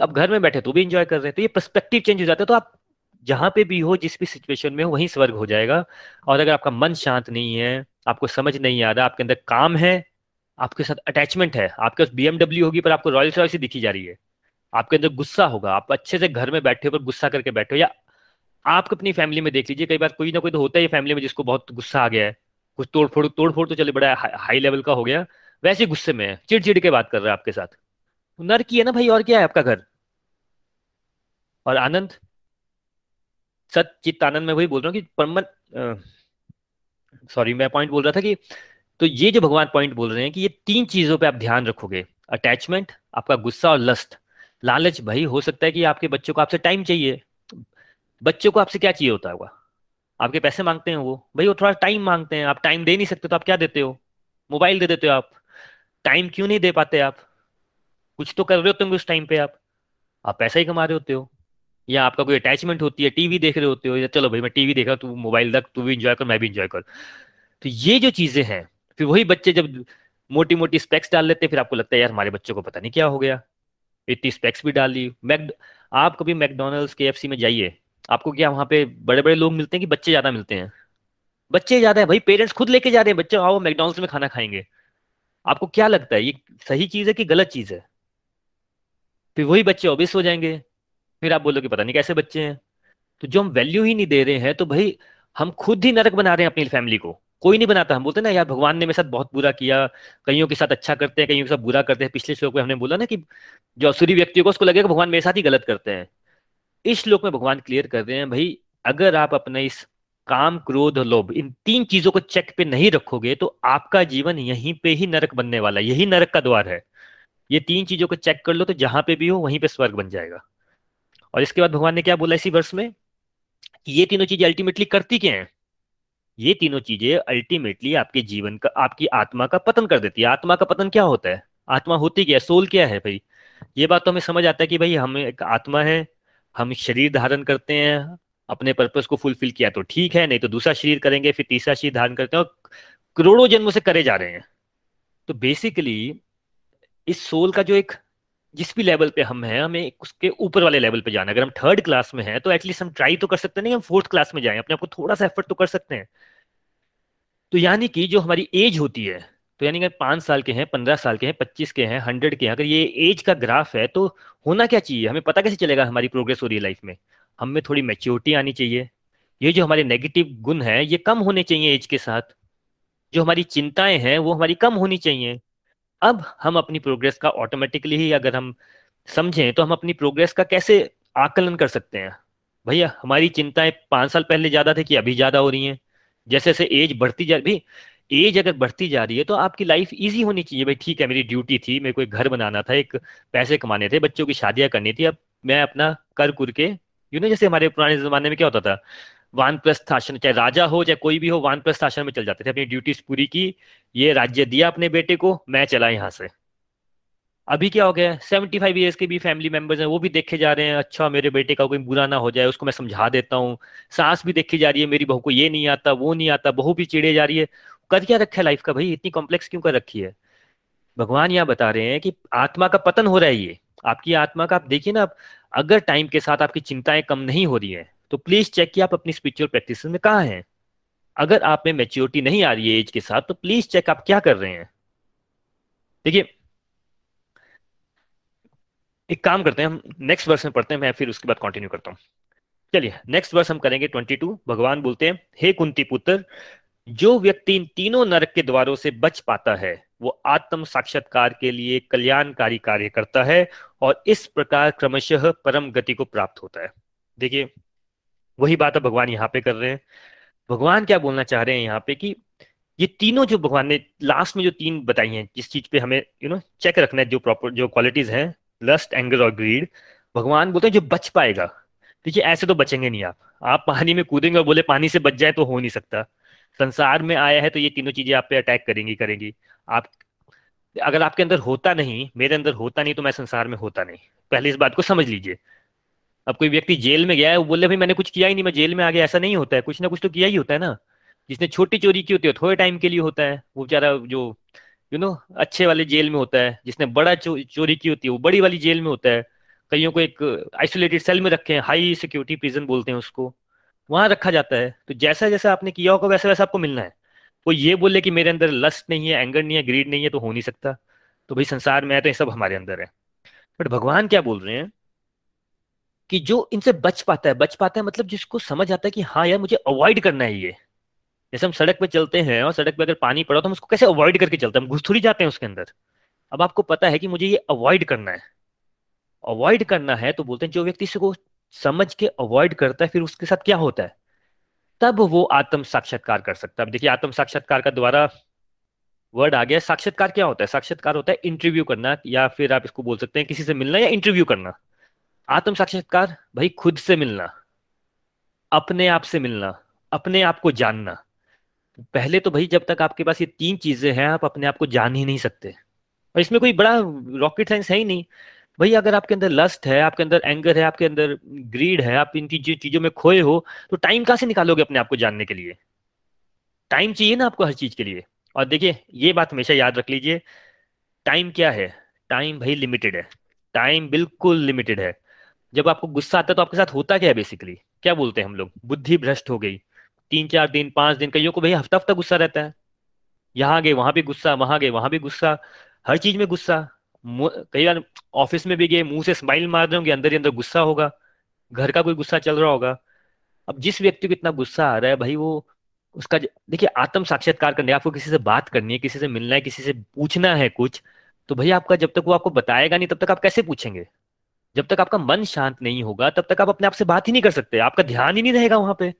अब घर में बैठे तो भी इंजॉय कर रहे हैं तो ये पर्सपेक्टिव चेंज हो जाता है तो आप जहाँ पे भी हो जिस भी सिचुएशन में हो वहीं स्वर्ग हो जाएगा। और अगर आपका मन शांत नहीं है आपको समझ नहीं आ रहा आपके अंदर काम है आपके साथ अटैचमेंट है आपके पास बीएमडब्ल्यू होगी पर आपको रॉयल रॉयल्स दिखी जा रही है। आपके अंदर गुस्सा होगा आप अच्छे से घर में बैठे हो पर गुस्सा करके बैठे हो या आप अपनी फैमिली में देख लीजिए कई बार कोई ना कोई तो होता है फैमिली में जिसको बहुत गुस्सा आ गया है। कुछ तोड़ फोड़ तोड़ फोड़ तो चले बड़ा हा, हाई लेवल का हो गया। वैसे गुस्से में है चिड़चिड़ के बात कर रहा है आपके साथ। नर की है ना भाई और क्या है आपका घर? और आनंद? सत चित्त आनंद में वही बोल रहा हूँ कि परमन सॉरी मैं पॉइंट बोल रहा था कि तो ये जो भगवान पॉइंट बोल रहे हैं कि ये तीन चीज़ों पे आप ध्यान रखोगे। अटैचमेंट आपका गुस्सा और लस्ट लालच भाई, हो सकता है कि आपके बच्चों को आपसे टाइम चाहिए। बच्चों को आपसे क्या चाहिए होता होगा? आपके पैसे मांगते हैं वो। भाई, वो थोड़ा टाइम मांगते हैं। आप टाइम दे नहीं सकते तो आप क्या देते हो? मोबाइल दे देते हो आप। टाइम क्यों नहीं दे पाते आप? कुछ तो कर रहे होते होंगे उस टाइम पे आप। आप पैसा ही कमा रहे होते हो। या आपका कोई अटैचमेंट होती है टीवी देख रहे होते हो, या चलो भाई मैं टीवी देख रहा हूँ, तू मोबाइल रख, तू भी इंजॉय कर, मैं भी इंजॉय कर। तो ये जो चीज़ें हैं, फिर वही बच्चे जब मोटी मोटी स्पेक्स डाल लेते हैं, फिर आपको लगता है, यार, हमारे बच्चों को पता नहीं क्या हो गया। इतनी स्पेक्स भी डाल ली। मैक आप कभी मैकडोनल्ड्स के एफ़ में जाइए, आपको क्या वहाँ पे बड़े बड़े लोग मिलते हैं कि बच्चे ज़्यादा मिलते हैं? बच्चे ज़्यादा है, भाई पेरेंट्स खुद लेके जा रहे हैं, बच्चे, आओ, मैकडोनल्ड्स में खाना खाएँगे। आपको क्या लगता है, ये सही चीज़ है कि गलत चीज़ है? फिर वही बच्चे ओबिस हो जाएँगे। फिर आप बोलोगे, पता नहीं कैसे बच्चे हैं? तो जो हम वैल्यू ही नहीं दे रहे हैं तो भाई हम खुद ही नरक बना रहे हैं अपनी फैमिली को। कोई नहीं बनाता, हम बोलते ना, यार, भगवान ने मेरे साथ बहुत बुरा किया, कईयों के साथ अच्छा करते हैं, कईयों के साथ बुरा करते हैं। पिछले श्लोक में हमने बोला ना कि जो असुरी व्यक्ति को, उसको लगेगा भगवान मेरे साथ ही गलत करते हैं। इस श्लोक में भगवान क्लियर कर रहे हैं, भाई, अगर आप अपने इस काम, क्रोध, लोभ, इन तीन चीज़ों को चेक पे नहीं रखोगे तो आपका जीवन यहीं पे ही नरक बनने वाला है, यही नरक का द्वार है। ये तीन चीज़ों को चेक कर लो तो जहाँ पे भी हो, वहीं पे स्वर्ग बन जाएगा। और इसके बाद भगवान ने क्या बोला इसी वर्ष में? कि ये तीनों चीज़ें अल्टीमेटली करती क्या है? ये तीनों चीज़ें अल्टीमेटली आपके जीवन का, आपकी आत्मा का पतन कर देती है। आत्मा का पतन क्या होता है? आत्मा होती क्या है? सोल क्या है भाई? ये बात तो हमें समझ आता है कि भाई हम एक आत्मा है, हम शरीर धारण करते हैं, अपने पर्पज को फुलफिल किया तो ठीक है, नहीं तो दूसरा शरीर करेंगे, फिर तीसरा शरीर धारण करते हैं और करोड़ों जन्मों से करे जा रहे हैं। तो बेसिकली इस सोल का जो एक जिस भी लेवल पे हम हैं, हमें उसके ऊपर वाले लेवल पे जाना अगर हम थर्ड क्लास में हैं तो एटलीस्ट हम ट्राई तो कर सकते नहीं, हम फोर्थ क्लास में जाएँ, अपने आप को थोड़ा सा एफर्ट तो कर सकते हैं। तो यानी कि जो हमारी एज होती है तो यानी कि पाँच साल के हैं, पंद्रह साल के हैं, पच्चीस के हैं हंड्रेड के हैं, अगर ये एज का ग्राफ है तो होना क्या चाहिए? हमें पता कैसे चलेगा हमारी प्रोग्रेस हो रही है लाइफ में? हमें थोड़ी मेच्योरिटी आनी चाहिए। ये जो हमारे नेगेटिव गुण है, ये कम होने चाहिए एज के साथ। जो हमारी चिंताएँ हैं, वो हमारी कम होनी चाहिए। अब हम अपनी प्रोग्रेस का ऑटोमेटिकली ही अगर हम समझें तो हम अपनी प्रोग्रेस का कैसे आकलन कर सकते हैं? भैया, हमारी चिंताएँ पाँच साल पहले ज़्यादा थे कि अभी ज़्यादा हो रही हैं? जैसे जैसे एज बढ़ती जा रही एज अगर बढ़ती जा रही है तो आपकी लाइफ इजी होनी चाहिए। भाई, ठीक है, मेरी ड्यूटी थी, मेरे को एक घर बनाना था, एक पैसे कमाने थे, बच्चों की शादियाँ करनी थी, अब मैं अपना कर कुर के यू नो जैसे हमारे पुराने जमाने में क्या होता था वानप्रस्थ आश्रम, चाहे राजा हो, चाहे कोई भी हो, वानप्रस्थ आश्रम में चल जाते थे। अपनी ड्यूटीज़ पूरी की, ये राज्य दिया अपने बेटे को, मैं चला यहाँ से। अभी क्या हो गया सेवेंटी फाइव ईयर्स के भी फैमिली मेंबर्स हैं, वो भी देखे जा रहे हैं अच्छा मेरे बेटे का कोई बुरा ना हो जाए, उसको मैं समझा देता हूँ। सास भी देखी जा रही है, मेरी बहू को ये नहीं आता, वो नहीं आता, बहू भी चिड़े जा रही है। कर क्या रखा है लाइफ का भाई? इतनी कॉम्प्लेक्स क्यों कर रखी है? भगवान यहाँ बता रहे हैं कि आत्मा का पतन हो रहा है ये। आपकी आत्मा का, आप देखिए ना आप, अगर टाइम के साथ आपकी चिंताएँ कम नहीं हो रही है तो प्लीज़ चेक कि आप अपनी स्पिरिचुअल प्रैक्टिस में कहा हैं। अगर आप में मेच्योरिटी नहीं आ रही है एज के साथ तो प्लीज़ चेक आप क्या कर रहे हैं। देखिए, एक काम करते हैं, हम नेक्स्ट वर्स में पढ़ते हैं, मैं फिर उसके बाद कंटिन्यू करता हूँ। चलिए नेक्स्ट वर्स हम करेंगे ट्वेंटी टू भगवान बोलते हैं, हे कुंती पुत्र, जो व्यक्ति इन तीनों नरक के द्वारों से बच पाता है, वो आत्म साक्षात्कार के लिए कल्याणकारी कार्य करता है और इस प्रकार क्रमशः परम गति को प्राप्त होता है। देखिए वही बात अब भगवान यहाँ पे कर रहे हैं। भगवान क्या बोलना चाह रहे हैं यहाँ पे कि ये तीनों जो भगवान ने लास्ट में जो तीन बताई हैं, जिस चीज़ पे हमें यू नो चेक रखना है जो प्रॉपर जो क्वालिटीज हैं लस्ट एंगर और ग्रीड भगवान बोलते हैं जो बच पाएगा। देखिए, ऐसे तो बचेंगे नहीं आप। आप पानी में कूदेंगे और बोले, पानी से बच जाए तो हो नहीं सकता। संसार में आया है तो ये तीनों चीज़ें आप पे अटैक करेंगी करेंगी। आप, अगर आपके अंदर होता नहीं, मेरे अंदर होता नहीं तो मैं संसार में होता नहीं। पहले इस बात को समझ लीजिए। अब कोई व्यक्ति जेल में गया है वो बोले भाई मैंने कुछ किया ही नहीं मैं जेल में आ गया ऐसा नहीं होता है कुछ ना कुछ तो किया ही होता है ना। जिसने छोटी चोरी की होती है थोड़े टाइम के लिए होता है वो बेचारा जो यू नो अच्छे वाले जेल में होता है जिसने बड़ा चो, चोरी की होती है वो बड़ी वाली जेल में होता है कईयों को एक आइसोलेटेड सेल में रखे हैं हाई सिक्योरिटी प्रिजन बोलते हैं उसको वहाँ रखा जाता है। तो जैसा जैसा आपने किया होगा वैसा वैसा आपको मिलना है। वो ये बोले कि मेरे अंदर लस्ट नहीं है एंगर नहीं है ग्रीड नहीं है तो हो नहीं सकता। तो भाई संसार में है तो ये सब हमारे अंदर है। बट भगवान क्या बोल रहे हैं? कि जो इनसे बच पाता है, बच पाता है मतलब जिसको समझ आता है कि हाँ यार मुझे अवॉइड करना है ये। जैसे हम सड़क पे चलते हैं और सड़क पे अगर पानी पड़ा तो हम उसको कैसे अवॉइड करके चलते हैं? हम घुस थोड़ी जाते हैं उसके अंदर। अब आपको पता है कि मुझे ये अवॉइड करना है। अवॉइड करना है तो बोलते हैं जो व्यक्ति इसको समझ के अवॉइड करता है, फिर उसके साथ क्या होता है? तब वो आत्म साक्षात्कार कर सकता है। अब देखिए आत्म साक्षात्कार का द्वारा वर्ड आ गया। साक्षात्कार क्या होता है? साक्षात्कार होता है इंटरव्यू करना या फिर आप इसको बोल सकते हैं किसी से मिलना या इंटरव्यू करना। आत्म साक्षात्कार भाई खुद से मिलना, अपने आप से मिलना, अपने आप को जानना। पहले तो भाई जब तक आपके पास ये तीन चीज़ें हैं, आप अपने आप को जान ही नहीं सकते। और इसमें कोई बड़ा रॉकेट साइंस है ही नहीं। भाई अगर आपके अंदर लस्ट है, आपके अंदर एंगर है, आपके अंदर ग्रीड है, आप इन चीज़ों चीज़ों में खोए हो तो टाइम कहाँ से निकालोगे अपने आप को जानने के लिए? टाइम चाहिए ना आपको हर चीज़ के लिए। और देखिए, ये बात हमेशा याद रख लीजिए टाइम क्या है? टाइम भाई लिमिटेड है। टाइम बिल्कुल लिमिटेड है। जब आपको गुस्सा आता है तो आपके साथ होता क्या है बेसिकली क्या बोलते हैं हम लोग? बुद्धि भ्रष्ट हो गई। तीन चार दिन, पाँच दिन कईयों को भाई हफ़्ता हफ़्ता गुस्सा रहता है। यहाँ गए, वहाँ भी गुस्सा, वहाँ गए, वहाँ भी गुस्सा। हर चीज़ में गुस्सा। कई बार ऑफ़िस में भी गए, मुँह से स्माइल मार रहे होंगे, अंदर ही अंदर गुस्सा होगा। घर का कोई गुस्सा चल रहा होगा। अब जिस व्यक्ति को इतना गुस्सा आ रहा है भाई, वो उसका देखिए आत्म साक्षात्कार करने, आपको किसी से बात करनी है, किसी से मिलना है, किसी से पूछना है कुछ तो भाई आपका जब तक वो आपको बताएगा नहीं, तब तक आप कैसे पूछेंगे? जब तक आपका मन शांत नहीं होगा, तब तक आप अपने आप से बात ही नहीं कर सकते। आपका ध्यान ही नहीं रहेगा वहाँ पे।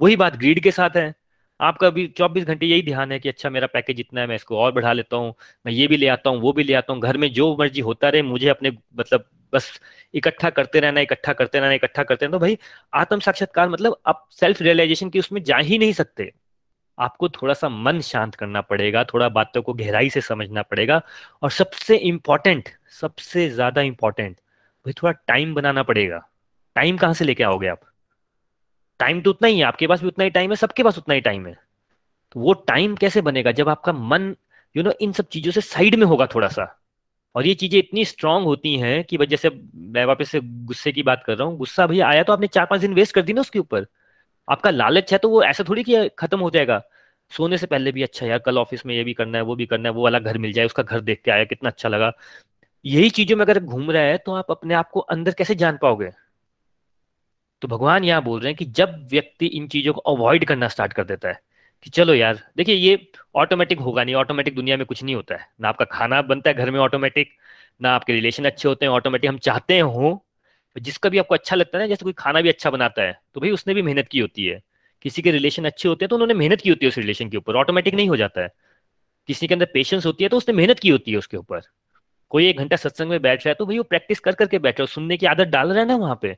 वही बात ग्रीड के साथ है। आपका अभी चौबीस घंटे यही ध्यान है कि अच्छा मेरा पैकेज इतना है, मैं इसको और बढ़ा लेता हूँ, मैं ये भी ले आता हूँ, वो भी ले आता हूँ। घर में जो मर्ज़ी होता रहे, मुझे अपने मतलब बस इकट्ठा करते रहना, इकट्ठा करते रहना, इकट्ठा करते रहना। तो भाई आत्म साक्षात्कार मतलब आप सेल्फ रियलाइजेशन की उसमें जा ही नहीं सकते। आपको थोड़ा सा मन शांत करना पड़ेगा, थोड़ा बातों को गहराई से समझना पड़ेगा। और सबसे इंपॉर्टेंट सबसे ज़्यादा इंपॉर्टेंट भाई थोड़ा टाइम बनाना पड़ेगा। टाइम कहाँ से लेके आओगे आप? टाइम तो उतना ही है, आपके पास भी उतना ही टाइम है, सबके पास उतना ही टाइम है। तो वो टाइम कैसे बनेगा? जब आपका मन यू नो इन सब चीज़ों से साइड में होगा थोड़ा सा। और ये चीज़ें इतनी स्ट्रांग होती हैं कि वजह से मैं वापस से गुस्से की बात कर रहा हूँ, गुस्सा भैया आया तो आपने चार पाँच दिन वेस्ट कर दी ना उसके ऊपर। आपका लालच है तो वो ऐसा थोड़ी कि खत्म हो जाएगा। सोने से पहले भी अच्छा यार, कल ऑफ़िस में ये भी करना है, वो भी करना है, वो वाला घर मिल जाए, उसका घर देख के आया, कितना अच्छा लगा। यही चीज़ों में अगर घूम रहा है तो आप अपने आप को अंदर कैसे जान पाओगे? तो भगवान यहाँ बोल रहे हैं कि जब व्यक्ति इन चीज़ों को अवॉइड करना स्टार्ट कर देता है, कि चलो यार, देखिए ये ऑटोमेटिक होगा नहीं ऑटोमेटिक दुनिया में कुछ नहीं होता है। ना आपका खाना बनता है घर में ऑटोमेटिक ना आपके रिलेशन अच्छे होते हैं ऑटोमेटिक हम चाहते हो जिसका भी आपको अच्छा लगता है ना, जैसे कोई खाना भी अच्छा बनाता है तो भाई उसने भी मेहनत की होती है। किसी के रिलेशन अच्छे होते हैं तो उन्होंने मेहनत की होती है उस रिलेशन के ऊपर ऑटोमेटिक नहीं हो जाता है। किसी के अंदर पेशेंस होती है तो उसने मेहनत की होती है उसके ऊपर। कोई एक घंटा सत्संग में बैठ रहा है तो भाई वो प्रैक्टिस कर करके बैठ रहा है, सुनने की आदत डाल रहा है ना वहाँ पे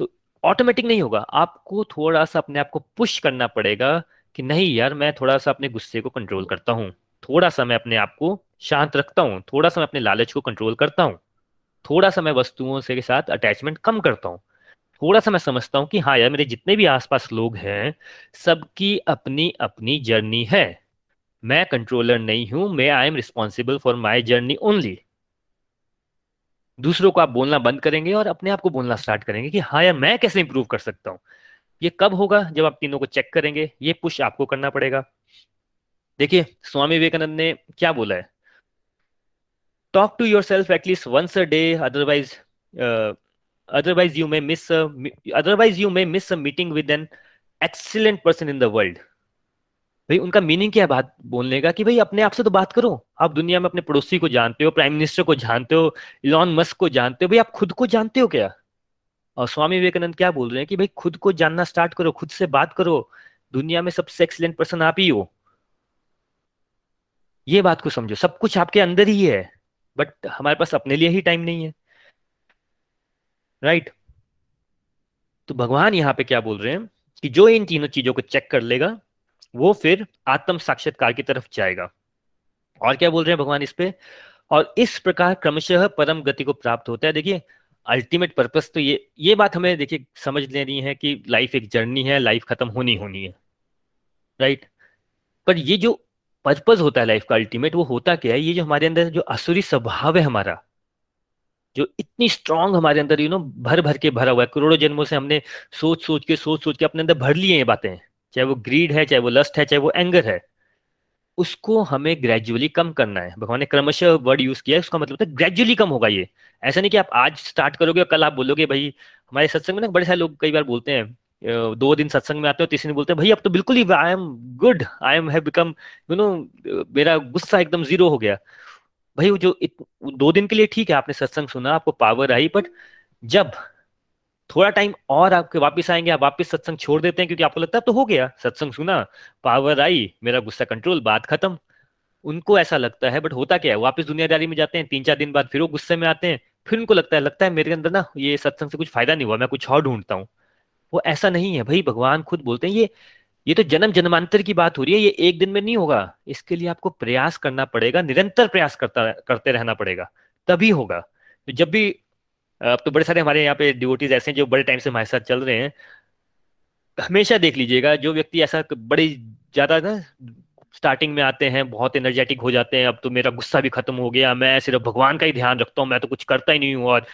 तो ऑटोमेटिक नहीं होगा। आपको थोड़ा सा अपने आप को पुश करना पड़ेगा कि नहीं यार, मैं थोड़ा सा अपने गुस्से को कंट्रोल करता हूँ थोड़ा सा मैं अपने आप को शांत रखता हूँ थोड़ा सा मैं अपने लालच को कंट्रोल करता हूँ थोड़ा सा मैं वस्तुओं से के साथ अटैचमेंट कम करता हूँ थोड़ा सा मैं समझता हूँ कि हाँ यार, मेरे जितने भी आसपास लोग हैं, सबकी अपनी अपनी जर्नी है। मैं कंट्रोलर नहीं हूँ, मैं I am responsible for my journey only दूसरों को आप बोलना बंद करेंगे और अपने आप को बोलना स्टार्ट करेंगे कि हाँ यार, मैं कैसे इंप्रूव कर सकता हूँ? ये कब होगा जब आप तीनों को चेक करेंगे? ये पुश आपको करना पड़ेगा। देखिए, स्वामी विवेकानंद ने क्या बोला है? Talk to yourself at least once a day otherwise otherwise you may miss otherwise you may miss a meeting with an excellent person in the world भाई, उनका मीनिंग क्या बात बोलने का कि भाई, अपने आप से तो बात करो। आप दुनिया में अपने पड़ोसी को जानते हो प्राइम मिनिस्टर को जानते हो इलॉन मस्क को जानते हो, भाई, आप खुद को जानते हो क्या? और स्वामी विवेकानंद क्या बोल रहे हैं कि भाई, खुद को जानना स्टार्ट करो, खुद से बात करो। दुनिया में सबसे एक्सीलेंट पर्सन आप ही हो। ये बात को समझो। सब कुछ आपके अंदर ही है बट हमारे पास अपने लिए ही टाइम नहीं है। Right right? तो भगवान यहाँ पे क्या बोल रहे हैं कि जो इन तीनों चीज़ों को चेक कर लेगा वो फिर आत्म साक्षात्कार की तरफ़ जाएगा। और क्या बोल रहे हैं भगवान इस पे? और इस प्रकार क्रमशः परम गति को प्राप्त होता है। देखिए अल्टीमेट पर्पस तो ये ये बात हमें देखिए समझ लेनी है कि लाइफ एक जर्नी है लाइफ खत्म होनी होनी है। राइट पर ये जो पर्पज होता है लाइफ का अल्टीमेट वो होता क्या है? ये जो हमारे अंदर जो असुरी स्वभाव है हमारा, जो इतनी स्ट्रांग हमारे अंदर यू नो भर भर के भरा हुआ है। करोड़ों जन्मों से हमने सोच सोच के सोच सोच के अपने अंदर भर लिए ये बातें। चाहे वो ग्रीड है चाहे वो लस्ट है चाहे वो एंगर है उसको हमें ग्रेजुअली कम करना है। भगवान ने क्रमशः वर्ड यूज़ किया है उसका मतलब है ग्रेजुअली कम होगा ये। ऐसा नहीं कि आप आज स्टार्ट करोगे और कल आप बोलोगे भाई हमारे सत्संग में ना बड़े सारे लोग कई बार बोलते हैं दो दिन सत्संग में आते हो तीसरे दिन बोलते हैं भाई अब तो बिल्कुल ही I am good I am have become you know मेरा गुस्सा एकदम ज़ीरो हो गया। भाई वो जो इत, दो दिन के लिए ठीक है आपने सत्संग सुना आपको पावर आई बट जब थोड़ा टाइम और आपके वापस आएँगे, आप वापस सत्संग छोड़ देते हैं क्योंकि आपको लगता है तो हो गया। सत्संग सुना पावर आई, मेरा गुस्सा कंट्रोल बात खत्म। उनको ऐसा लगता है बट होता क्या है? वापस दुनियादारी में जाते हैं तीन चार दिन बाद फिर वो गुस्से में आते हैं। फिर उनको लगता है लगता है मेरे अंदर ना ये सत्संग से कुछ फ़ायदा नहीं हुआ, मैं कुछ और ढूंढता हूँ। वो ऐसा नहीं है भाई, भगवान खुद बोलते हैं, ये ये तो जन्म जन्मांतर की बात हो रही है, ये एक दिन में नहीं होगा। इसके लिए आपको प्रयास करना पड़ेगा, निरंतर प्रयास करता, करते रहना पड़ेगा, तभी होगा। तो जब भी अब तो बड़े सारे हमारे यहाँ पे डिवोटीज ऐसे हैं जो बड़े टाइम से हमारे साथ चल रहे हैं। हमेशा देख लीजिएगा, जो व्यक्ति ऐसा बड़ी ज़्यादा ना स्टार्टिंग में आते हैं, बहुत एनर्जेटिक हो जाते हैं, अब तो मेरा गुस्सा भी खत्म हो गया, मैं सिर्फ़ भगवान का ही ध्यान रखता हूँ, मैं तो कुछ करता ही नहीं हूँ और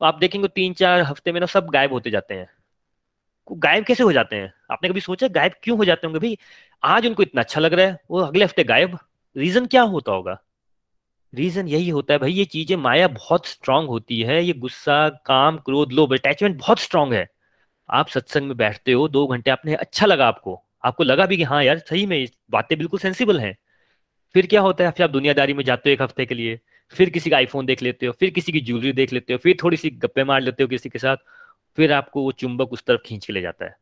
आप देखेंगे तीन चार हफ़्ते में ना सब गायब होते जाते हैं। गायब कैसे हो जाते हैं? आपने कभी सोचा गायब क्यों हो जाते होंगे भाई? आज उनको इतना अच्छा लग रहा है, वो अगले हफ़्ते गायब? रीजन क्या होता होगा? रीजन यही होता है भाई, ये चीज़ें माया बहुत स्ट्रांग होती है, ये गुस्सा, काम, क्रोध, लोभ अटैचमेंट बहुत स्ट्रांग है। आप सत्संग में बैठते हो, दो घंटे आपने अच्छा लगा आपको। आपको लगा भी कि हाँ यार, सही में बातें बिल्कुल सेंसिबल हैं। फिर क्या होता है, फिर आप दुनियादारी में जाते हो एक हफ़्ते के लिए, फिर किसी का आईफोन देख लेते हो, फिर किसी की ज्वेलरी देख लेते हो, फिर थोड़ी सी गप्पे मार लेते हो किसी के साथ, फिर आपको वो चुंबक उस तरफ़ खींच के ले जाता है।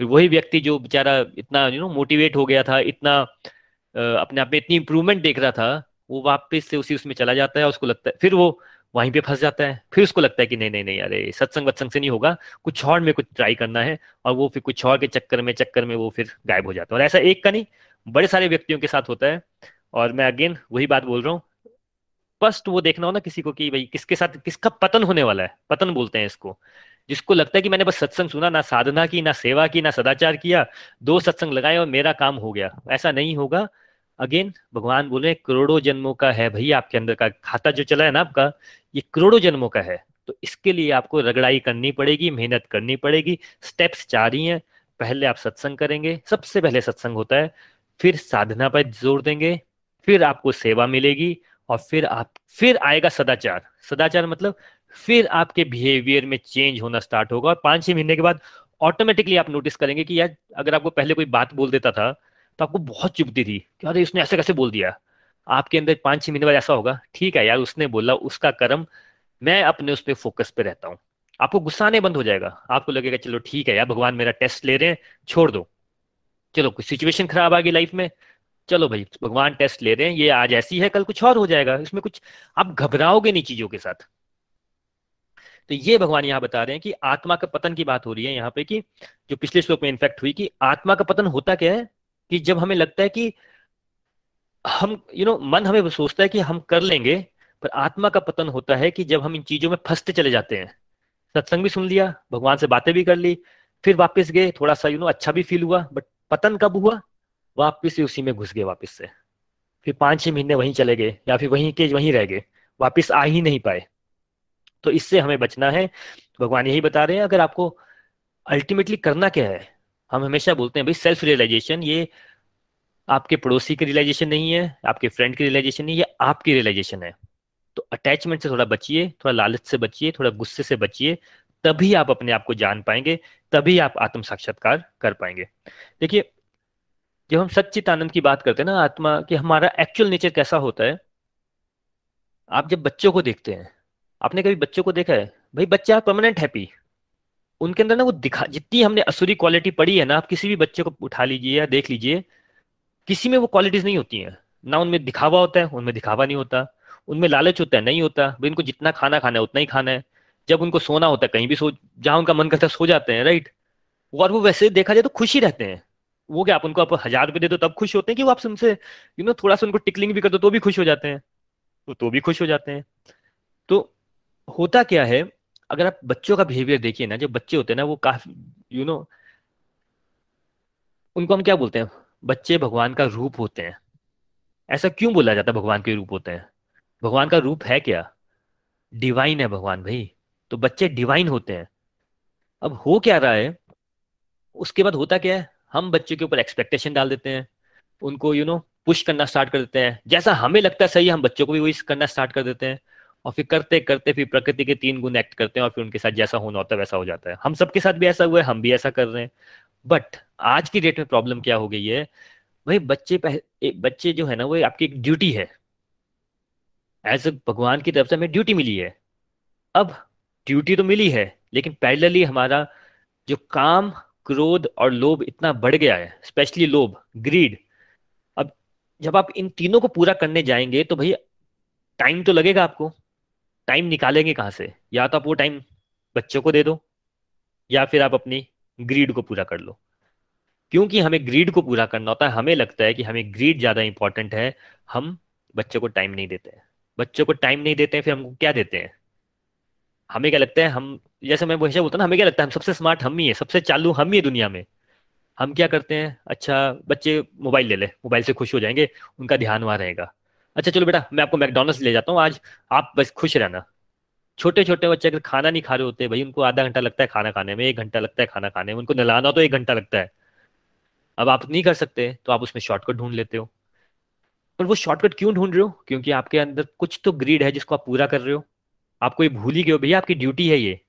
फिर वही व्यक्ति जो बेचारा इतना यू नो मोटिवेट हो गया था, इतना अपने आप में इतनी इंप्रूवमेंट देख रहा था वो वापस से उसी उसमें चला जाता है उसको लगता है, फिर वो वहीं पे फंस जाता है। फिर उसको लगता है कि नहीं नहीं नहीं, अरे, सत्संग वत्संग से नहीं होगा, कुछ और में कुछ ट्राई करना है और वो फिर कुछ और के चक्कर में चक्कर में वो फिर गायब हो जाता है। और ऐसा एक का नहीं, बड़े सारे व्यक्तियों के साथ होता है और मैं अगेन वही बात बोल रहा हूँ। फ़र्स्ट वो देखना हो ना किसी को कि भाई किसके साथ, किसका पतन होने वाला है, पतन बोलते हैं इसको। जिसको लगता है कि मैंने बस सत्संग सुना, ना साधना की, ना सेवा की, ना सदाचार किया, दो सत्संग लगाए और मेरा काम हो गया। ऐसा नहीं होगा। अगेन भगवान बोले, करोड़ों जन्मों का है भैया आपके अंदर का खाता जो चला है ना आपका, ये करोड़ों जन्मों का है। तो इसके लिए आपको रगड़ाई करनी पड़ेगी, मेहनत करनी पड़ेगी स्टेप्स चार ही हैं। पहले आप सत्संग करेंगे, सबसे पहले सत्संग होता है, फिर साधना पर ज़ोर देंगे, फिर आपको सेवा मिलेगी और फिर आप, फिर आएगा सदाचार। सदाचार मतलब फिर आपके बिहेवियर में चेंज होना स्टार्ट होगा और पाँच छह महीने के बाद ऑटोमेटिकली आप नोटिस करेंगे कि यार, अगर आपको पहले कोई बात बोल देता था तो आपको बहुत चुभती थी कि अरे उसने ऐसे कैसे बोल दिया? आपके अंदर पाँच छह महीने बाद ऐसा होगा। ठीक है यार, उसने बोला, उसका कर्म, मैं अपने उस पर फोकस पे रहता हूँ। आपको गुस्सा आने बंद हो जाएगा। आपको लगेगा, चलो ठीक है यार, भगवान मेरा टेस्ट ले रहे हैं, छोड़ दो। चलो, कुछ सिचुएशन खराब आ गई लाइफ में। चलो भाई, भगवान टेस्ट ले रहे हैं, ये आज ऐसी है, कल कुछ और हो जाएगा। इसमें कुछ, आप घबराओगे नहीं चीज़ों के साथ। तो ये भगवान यहाँ बता रहे हैं कि आत्मा का पतन की बात हो रही है यहाँ पे कि, जो पिछले श्लोक में इन्फेक्ट हुई कि आत्मा का पतन होता क्या है? कि जब हमें लगता है कि हम यू you नो know, मन हमें सोचता है कि हम कर लेंगे पर आत्मा का पतन होता है कि जब हम इन चीज़ों में फंसते चले जाते हैं। सत्संग भी सुन लिया भगवान से बातें भी कर ली फिर वापस गए थोड़ा सा यू you नो know, अच्छा भी फील हुआ बट पतन कब हुआ? वापस उसी में घुस गए वापस से। फिर पाँच छह महीने वहीं चले गए या फिर वहीं के वहीं रह गए वापिस आ ही नहीं पाए। तो इससे हमें बचना है। भगवान यही बता रहे हैं अगर आपको अल्टीमेटली करना क्या है हम हमेशा बोलते हैं, भाई सेल्फ रियलाइजेशन ये आपके पड़ोसी की रियलाइजेशन नहीं है, आपके फ्रेंड की रियलाइजेशन नहीं है आपकी रियलाइजेशन है। तो अटैचमेंट से थोड़ा बचिए, थोड़ा लालच से बचिए, थोड़ा गुस्से से बचिए, तभी आप अपने आप को जान पाएँगे, तभी आप आत्म साक्षात्कार कर पाएँगे। देखिए, जब हम सच्चित आनंद की बात करते हैं ना, आत्मा कि हमारा एक्चुअल नेचर कैसा होता है, आप जब बच्चों को देखते हैं, आपने कभी बच्चों को देखा है, भाई, बच्चा परमानेंट हैप्पी उनके अंदर ना वो दिखा जितनी हमने असुरी क्वालिटी पढ़ी है ना आप किसी भी बच्चे को उठा लीजिए या देख लीजिए किसी में वो क्वालिटीज नहीं होती हैं। ना उनमें दिखावा होता है उनमें दिखावा नहीं होता। उनमें लालच होता है नहीं होता। भाई इनको जितना खाना खाना है उतना ही खाना है। जब उनको सोना होता है कहीं भी सो जहाँ उनका मन करता है सो जाते हैं राइट और वो वैसे देखा जाए तो खुशी रहते हैं। वो क्या आप उनको आप हज़ार रुपये दे दो तब खुश होते हैं कि वो आप उनसे यू नो थोड़ा सा उनको टिकलिंग भी कर दो तो भी खुश हो जाते हैं। तो, तो भी खुश हो जाते हैं। तो होता क्या है अगर आप बच्चों का बिहेवियर देखिए ना, जो बच्चे होते हैं ना, वो काफ़ी यू नो उनको हम क्या बोलते हैं? बच्चे भगवान का रूप होते हैं। ऐसा क्यों बोला जाता है भगवान के रूप होते हैं? भगवान का रूप है क्या? डिवाइन है भगवान भाई। तो बच्चे डिवाइन होते हैं। अब हो क्या रहा है? उसके बाद होता क्या है? हम बच्चे के ऊपर एक्सपेक्टेशन डाल देते हैं। उनको यू नो पुश करना स्टार्ट कर देते हैं। जैसा हमें लगता है सही, हम बच्चों को भी वही करना स्टार्ट कर देते हैं। और फिर करते करते फिर प्रकृति के तीन गुण एक्ट करते हैं और फिर उनके साथ जैसा होना होता है वैसा हो जाता है। हम सबके साथ भी ऐसा हुआ है, हम भी ऐसा कर रहे हैं। बट आज की डेट में प्रॉब्लम क्या हो गई है? भाई बच्चे बच्चे जो है ना, वो आपकी एक ड्यूटी है। एज ए भगवान की तरफ़ से हमें ड्यूटी मिली है। अब ड्यूटी तो मिली है, लेकिन पैरेलली हमारा जो काम, क्रोध और लोभ इतना बढ़ गया है स्पेशली लोभ ग्रीड अब जब आप इन तीनों को पूरा करने जाएँगे तो भैया टाइम तो लगेगा आपको। टाइम निकालेंगे कहाँ से? या तो आप वो टाइम बच्चों को दे दो, या फिर आप अपनी ग्रीड को पूरा कर लो। क्योंकि हमें ग्रीड को पूरा करना होता है, हमें लगता है कि हमें ग्रीड ज़्यादा इंपॉर्टेंट है, हम बच्चों को टाइम नहीं देते हैं। बच्चों को टाइम नहीं देते हैं, फिर हमको क्या देते हैं? हमें क्या लगता है, हम, जैसे मैं हमेशा बोलता ना, हमें क्या लगता है, हम सबसे स्मार्ट हम ही है, सबसे चालू, हम ही है दुनिया में। हम क्या करते हैं? अच्छा बच्चे मोबाइल ले ले मोबाइल से खुश हो जाएँगे, उनका ध्यान वहाँ रहेगा। अच्छा चलो बेटा, मैं आपको मैकडोनल्ड्स ले जाता हूँ। आज आप बस खुश रहना। छोटे छोटे बच्चे अगर खाना नहीं खा रहे होते, भाई, उनको आधा घंटा लगता है खाना खाने में, एक घंटा लगता है खाना खाने में, उनको नलाना तो एक घंटा लगता है। अब आप नहीं कर सकते तो आप उसमें शॉर्टकट ढूंढ लेते हो। पर वो शॉर्टकट क्यों ढूंढ रहे हो? क्योंकि आपके अंदर कुछ तो ग्रीड है जिसको आप पूरा कर रहे हो। आपको ये भूल ही गए हो, भैया, आपकी ड्यूटी है ये।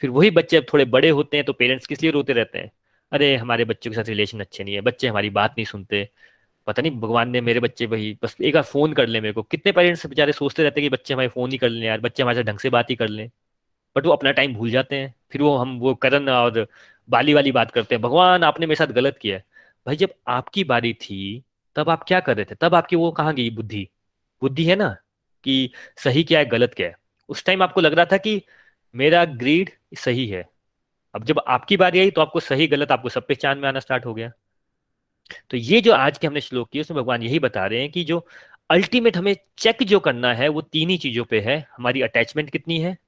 फिर वही बच्चे अब थोड़े बड़े होते हैं तो पेरेंट्स किस लिए रोते रहते हैं? अरे, हमारे बच्चों के साथ रिलेशन अच्छे नहीं है, बच्चे हमारी बात नहीं सुनते। पता नहीं, भगवान ने मेरे बच्चे भाई बस एक बार फ़ोन कर ले मेरे को। कितने पेरेंट्स बेचारे सोचते रहते हैं कि बच्चे हमारे फ़ोन ही कर लें यार, बच्चे हमारे ढंग से बात ही कर लें। बट वो अपना टाइम भूल जाते हैं। फिर वो हम, वो करण और बाली वाली बात करते हैं, भगवान, आपने मेरे साथ गलत किया है। भाई, जब आपकी बारी थी, तब आप क्या कर रहे थे? तब आपकी वो कहाँ गई? बुद्धि। बुद्धि है ना, कि सही क्या है, गलत क्या है। उस टाइम आपको लग रहा था कि मेरा ग्रीड सही है। अब जब आपकी बारी आई तो आपको सही, गलत आपको सब पहचान में आना स्टार्ट हो गया। तो ये जो आज के हमने श्लोक किए, उसमें भगवान यही बता रहे हैं कि जो अल्टीमेट हमें चेक जो करना है, वो तीन ही चीज़ों पे है। हमारी अटैचमेंट कितनी है?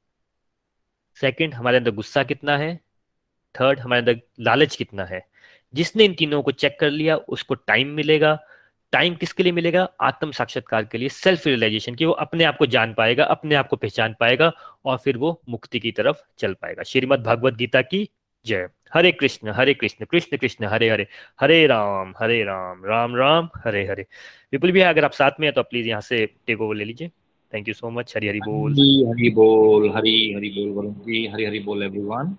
सेकंड हमारे अंदर गुस्सा कितना है? थर्ड हमारे अंदर लालच कितना है? जिसने इन तीनों को चेक कर लिया, उसको टाइम मिलेगा। टाइम किसके लिए मिलेगा? आत्म साक्षात्कार के लिए सेल्फ रियलाइजेशन की वो अपने आप को जान पाएगा, अपने आप को पहचान पाएगा और फिर वो मुक्ति की तरफ़ चल पाएगा। श्रीमद भगवद गीता की जय। हरे कृष्ण हरे कृष्ण कृष्ण कृष्ण, हरे हरे हरे राम हरे राम राम राम, हरे हरे। विपुल भी अगर आप साथ में हैं तो प्लीज़ यहाँ से टेक ओवर ले लीजिए। Thank you so much Hari Hari बोल। हरी बोल, हरी हरी बोल, वरुण जी, हरी हरी बोल एवरीवन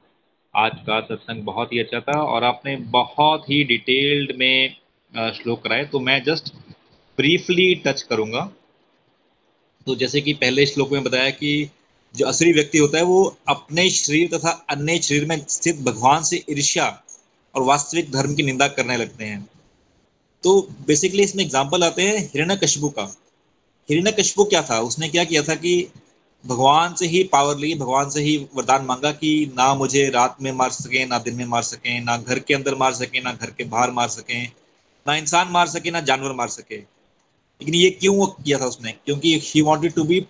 आज का सत्संग बहुत ही अच्छा था और आपने बहुत ही डिटेल्ड में श्लोक कराए तो मैं जस्ट ब्रीफली टच करूँगा। तो जैसे कि पहले श्लोक में बताया कि जो असली व्यक्ति होता है, वो अपने शरीर तथा अन्य शरीर में स्थित भगवान से ईर्ष्या और वास्तविक धर्म की निंदा करने लगते हैं। तो बेसिकली इसमें एग्ज़ाम्पल आते हैं हिरण्य कशबू का। हिरण्य कशबू क्या था? उसने क्या किया था कि भगवान से ही पावर ली, भगवान से ही वरदान मांगा कि ना मुझे रात में मार सके, ना दिन में मार सके, ना घर के अंदर मार सके, ना घर के बाहर मार सके, ना इंसान मार सके, ना जानवर मार सके। लेकिन ये क्यों किया था उसने? क्योंकि he wanted to be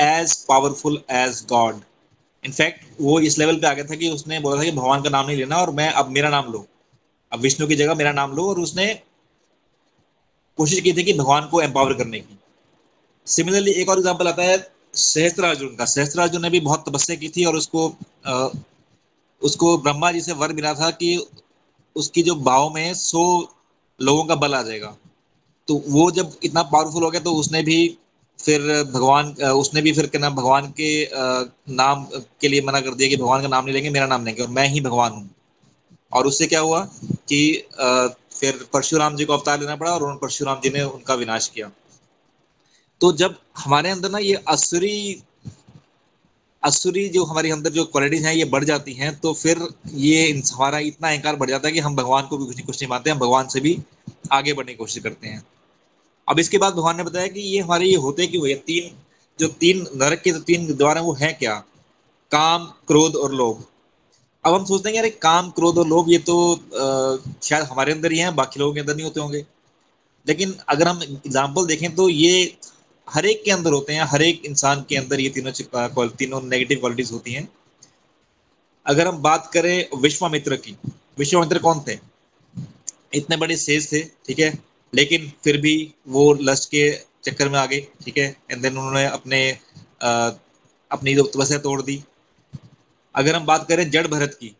as powerful as God in fact वो इस लेवल पे आ गया था कि उसने बोला था कि भगवान का नाम नहीं लेना और मैं अब मेरा नाम लो। अब विष्णु की जगह मेरा नाम लो और उसने कोशिश की थी कि भगवान को एम्पावर करने की। सिमिलरली एक और एग्ज़ाम्पल आता है सहस्त्र अर्जुन का। सहस्त्र अर्जुन ने भी बहुत तपस्या की थी और उसको आ, उसको ब्रह्मा जी से वर मिला था कि उसकी जो भाव में सौ लोगों का बल आ जाएगा। तो वो जब इतना पावरफुल हो गया तो उसने भी फिर भगवान उसने भी फिर क्या नाम, भगवान के नाम के लिए मना कर दिया कि भगवान का नाम नहीं लेंगे, मेरा नाम लेंगे और मैं ही भगवान हूँ। और उससे क्या हुआ कि फिर परशुराम जी को अवतार लेना पड़ा और परशुराम जी ने उनका विनाश किया। तो जब हमारे अंदर ना ये असुरी असुरी जो हमारे अंदर जो क्वालिटीज हैं, ये बढ़ जाती हैं तो फिर ये हमारा इतना अहंकार बढ़ जाता है कि हम भगवान को भी कुछ नहीं कुछ नहीं मानते, हम भगवान से भी आगे बढ़ने की कोशिश करते हैं। अब इसके बाद भगवान ने बताया कि ये हमारे ये होते क्यों ये तीन जो तीन नरक के जो तीन द्वार हैं वो है क्या? काम क्रोध और लोभ। अब हम सोचते हैं यार काम क्रोध और लोभ ये तो आ, शायद हमारे अंदर ही है बाकी लोगों के अंदर नहीं होते होंगे। लेकिन अगर हम एग्ज़ाम्पल देखें तो ये हर एक के अंदर होते हैं हर एक इंसान के अंदर ये तीनों तीनों नेगेटिव क्वालिटीज होती हैं। अगर हम बात करें विश्वामित्र की विश्वामित्र कौन थे? इतने बड़े सेज थे ठीक है? लेकिन फिर भी वो लस्ट के चक्कर में आ गए ठीक है? एंड देन उन्होंने अपने आ, अपनी तपस्या तोड़ दी। अगर हम बात करें जड़ भरत की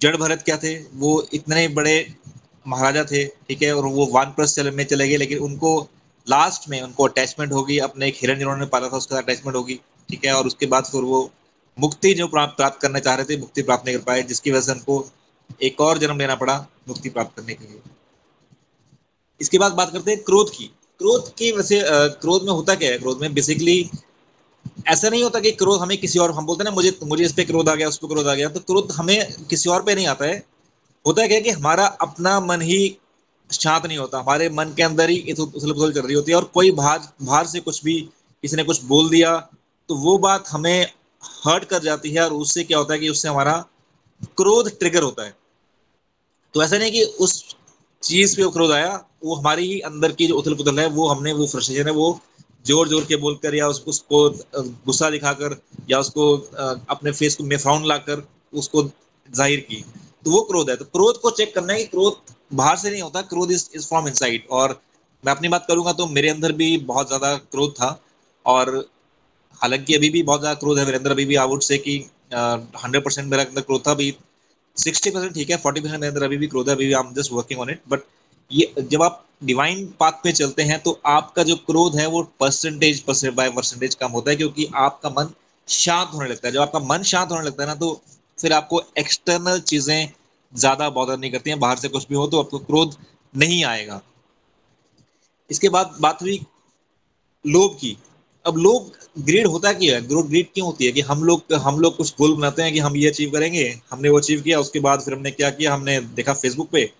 जड़ भरत क्या थे? वो इतने बड़े महाराजा थे ठीक है? और वो वान प्लस में चले गए लेकिन उनको लास्ट में उनको अटैचमेंट होगी अपने एक हिरण जिन्होंने पाला था उसके अटैचमेंट होगी ठीक है? और उसके बाद फिर वो मुक्ति जो प्राप्त प्राप्त करना चाह रहे थे मुक्ति प्राप्त नहीं कर पाए जिसकी वजह से उनको एक और जन्म लेना पड़ा मुक्ति प्राप्त करने के लिए। इसके बाद बात करते हैं क्रोध की। क्रोध की वैसे क्रोध में होता क्या है? क्रोध में बेसिकली ऐसा नहीं होता कि क्रोध हमें किसी और, हम बोलते हैं ना, मुझे मुझे इस पे क्रोध आ गया, उस पर क्रोध आ गया तो क्रोध हमें किसी और पे नहीं आता है। होता क्या है कि हमारा अपना मन ही शांत नहीं होता, हमारे मन के अंदर ही उथल पुथल चल रही होती है, और कोई बाहर बाहर से कुछ भी किसी ने कुछ बोल दिया तो वो बात हमें हर्ट कर जाती है, और उससे क्या होता है कि उससे हमारा क्रोध ट्रिगर होता है। तो ऐसा नहीं कि उस चीज़ पे क्रोध आया, वो हमारी ही अंदर की जो उथल पुथल है, वो हमने, वो फ्रस्ट्रेशन है, वो ज़ोर ज़ोर के बोलकर या उसको उसको गुस्सा दिखाकर या उसको अपने फेस को में फ्राउन लाकर उसको ज़ाहिर की तो वो क्रोध है। तो क्रोध को चेक करना है कि क्रोध बाहर से नहीं होता, क्रोध इज़ इज़ फ्रॉम इनसाइड और मैं अपनी बात करूँगा तो मेरे अंदर भी बहुत ज़्यादा क्रोध था और हालाँकि अभी भी बहुत ज़्यादा क्रोध है मेरे अंदर, अभी भी आई वुड से कि हंड्रेड परसेंट मेरे अंदर क्रोध था, अभी सिक्सटी परसेंट ठीक है, फोर्टी परसेंट अंदर अभी भी क्रोध है, अभी भी I just working on it but ये जब आप डिवाइन पाथ पे चलते हैं तो आपका जो क्रोध है, वो परसेंटेज बाय परसेंटेज कम होता है, क्योंकि आपका मन शांत होने लगता है। जब आपका मन शांत होने लगता है ना तो फिर आपको एक्सटर्नल चीज़ें ज़्यादा बॉदर नहीं करती हैं, बाहर से कुछ भी हो तो आपको क्रोध नहीं आएगा। इसके बाद बात हुई लोभ की। अब लोग ग्रेड होता क्या है? ग्रोथ ग्रेड क्यों होती है? कि हम लोग हम लोग कुछ गोल बनाते हैं कि हम ये अचीव करेंगे, हमने वो अचीव किया, उसके बाद फिर हमने क्या किया? हमने देखा फेसबुक पे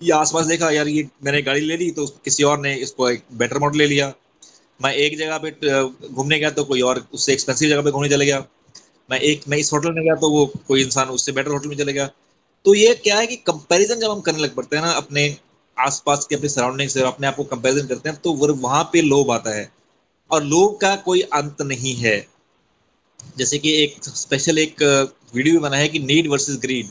या आसपास देखा, यार ये मैंने गाड़ी ले ली तो किसी और ने इसको एक बेटर मॉडल ले लिया। मैं एक जगह पे घूमने गया तो कोई और उससे एक्सपेंसिव जगह पे घूमने चले गया। मैं एक, मैं इस होटल में गया तो वो कोई इंसान उससे बेटर होटल में चले गया। तो ये क्या है कि कंपैरिजन जब हम करने लग पड़ते हैं ना, अपने आसपास के अपने सराउंडिंग से, अपने आप को कंपैरिजन करते हैं तो वहाँ पे लोभ आता है। और लोभ का कोई अंत नहीं है। जैसे कि एक स्पेशल एक वीडियो भी बना है कि नीड वर्सेस ग्रीड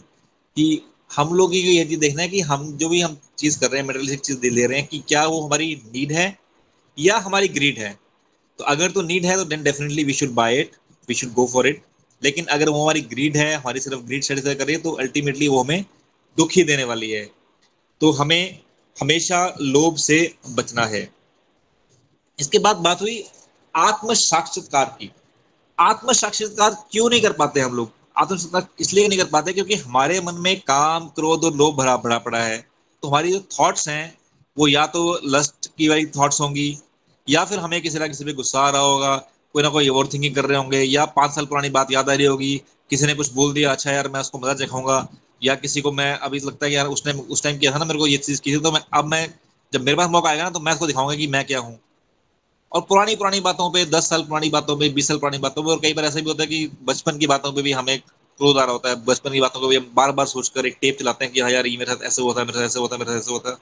कि हम लोग ये चीज़ देखना है कि हम जो भी हम चीज़ कर रहे हैं मेटलिस्टिक चीज़ ले रहे हैं कि क्या वो हमारी नीड है या हमारी ग्रीड है। तो अगर तो नीड है तो then definitely we should buy it we should go for it लेकिन अगर वो हमारी ग्रीड है, हमारी सिर्फ़ ग्रीड सेटिस्फाई कर रही है तो अल्टीमेटली वो हमें दुख ही देने वाली है। तो हमें हमेशा लोभ से बचना है। इसके बाद बात हुई आत्म साक्षात्कार की। आत्म साक्षात्कार क्यों नहीं कर पाते हम लोग? आत्मसत्ता इसलिए नहीं कर पाते क्योंकि हमारे मन में काम, क्रोध और लोभ भरा भरा पड़ा है। तो हमारी जो थॉट्स हैं, वो या तो लस्ट की वाली थॉट्स होंगी, या फिर हमें किसी ना किसी पे गुस्सा आ रहा होगा, कोई ना कोई ओवर थिंकिंग कर रहे होंगे, या पाँच साल पुरानी बात याद आ रही होगी, किसी ने कुछ बोल दिया अच्छा यार, मैं उसको मज़ा चखाऊँगा, या किसी को मैं अभी लगता है कि यार, उसने उस टाइम किया था ना मेरे को ये चीज़ की थी तो मैं अब मैं जब मेरे पास मौका आएगा ना तो मैं उसको दिखाऊँगा कि मैं क्या हूँ। और पुरानी पुरानी बातों पे, दस साल पुरानी बातों पे, बीस साल पुरानी बातों पे, और कई बार ऐसा भी होता है कि बचपन की बातों पे भी हमें क्रोध आ रहा होता है। बचपन की बातों को भी हम बार बार सोचकर एक टेप चलाते हैं कि हाँ यार, ये मेरे साथ ऐसे होता है मेरे साथ ऐसे होता है मेरे साथ ऐसे होता है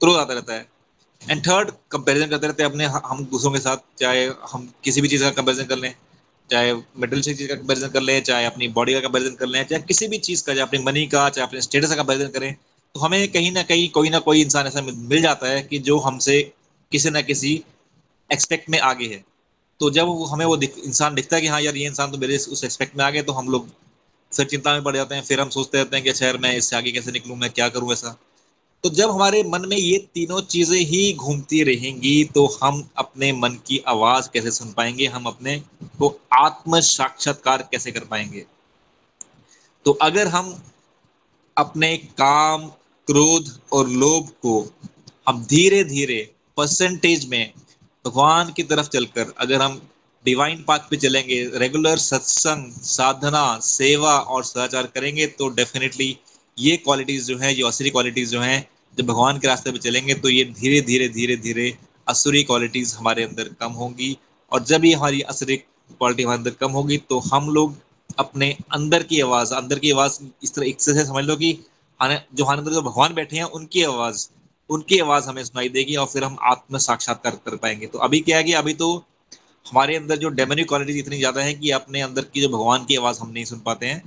क्रोध आता रहता है। एंड थर्ड कंपेरिजन करते रहते हैं अपने हम दूसरों के साथ, चाहे हम किसी भी चीज़ का कंपेरिजन कर लें, चाहे मेटल चीज़ का कंपेरिजन कर लें, चाहे अपनी बॉडी का कंपेरिजन कर लें, चाहे किसी भी चीज़ का, चाहे अपनी मनी का, चाहे अपने स्टेटस का कंपेरिजन करें तो हमें कहीं ना कहीं, कोई ना कोई इंसान ऐसा मिल जाता है कि जो हमसे किसी ना किसी एक्सपेक्ट में आगे है। तो जब हमें वो दिख, इंसान दिखता है कि हाँ यार ये इंसान तो मेरे उस एक्सपेक्ट में आ तो हम लोग फिर चिंता में पड़ जाते हैं। फिर हम सोचते रहते हैं कि अच्छा यार मैं इससे आगे कैसे निकलूँ मैं क्या करूँ ऐसा। तो जब हमारे मन में ये तीनों चीज़ें ही घूमती रहेंगी तो हम अपने मन की आवाज़ कैसे सुन पाएँगे? हम अपने को आत्म साक्षात्कार कैसे कर पाएँगे? तो अगर हम अपने काम क्रोध और लोभ को हम धीरे धीरे परसेंटेज में भगवान की तरफ़ चलकर अगर हम डिवाइन पाथ पे चलेंगे रेगुलर सत्संग साधना सेवा और सदाचार करेंगे तो डेफिनेटली ये क्वालिटीज जो है, ये असुरी क्वालिटीज जो हैं, जब भगवान के रास्ते पे चलेंगे तो ये धीरे धीरे धीरे धीरे असुरी क्वालिटीज हमारे अंदर कम होंगी और जब ये हमारी असुरी क्वालिटी हमारे अंदर कम होगी तो हम लोग अपने अंदर की आवाज़, अंदर की आवाज़ इस तरह एक से समझ लो कि जो हमारे अंदर जो भगवान बैठे हैं, उनकी आवाज़ उनकी आवाज़ हमें सुनाई देगी और फिर हम आत्म साक्षात्कार कर पाएँगे। तो अभी क्या है कि अभी तो हमारे अंदर जो डेमोनिक क्वालिटीज इतनी ज़्यादा है कि अपने अंदर की जो भगवान की आवाज़ हम नहीं सुन पाते हैं।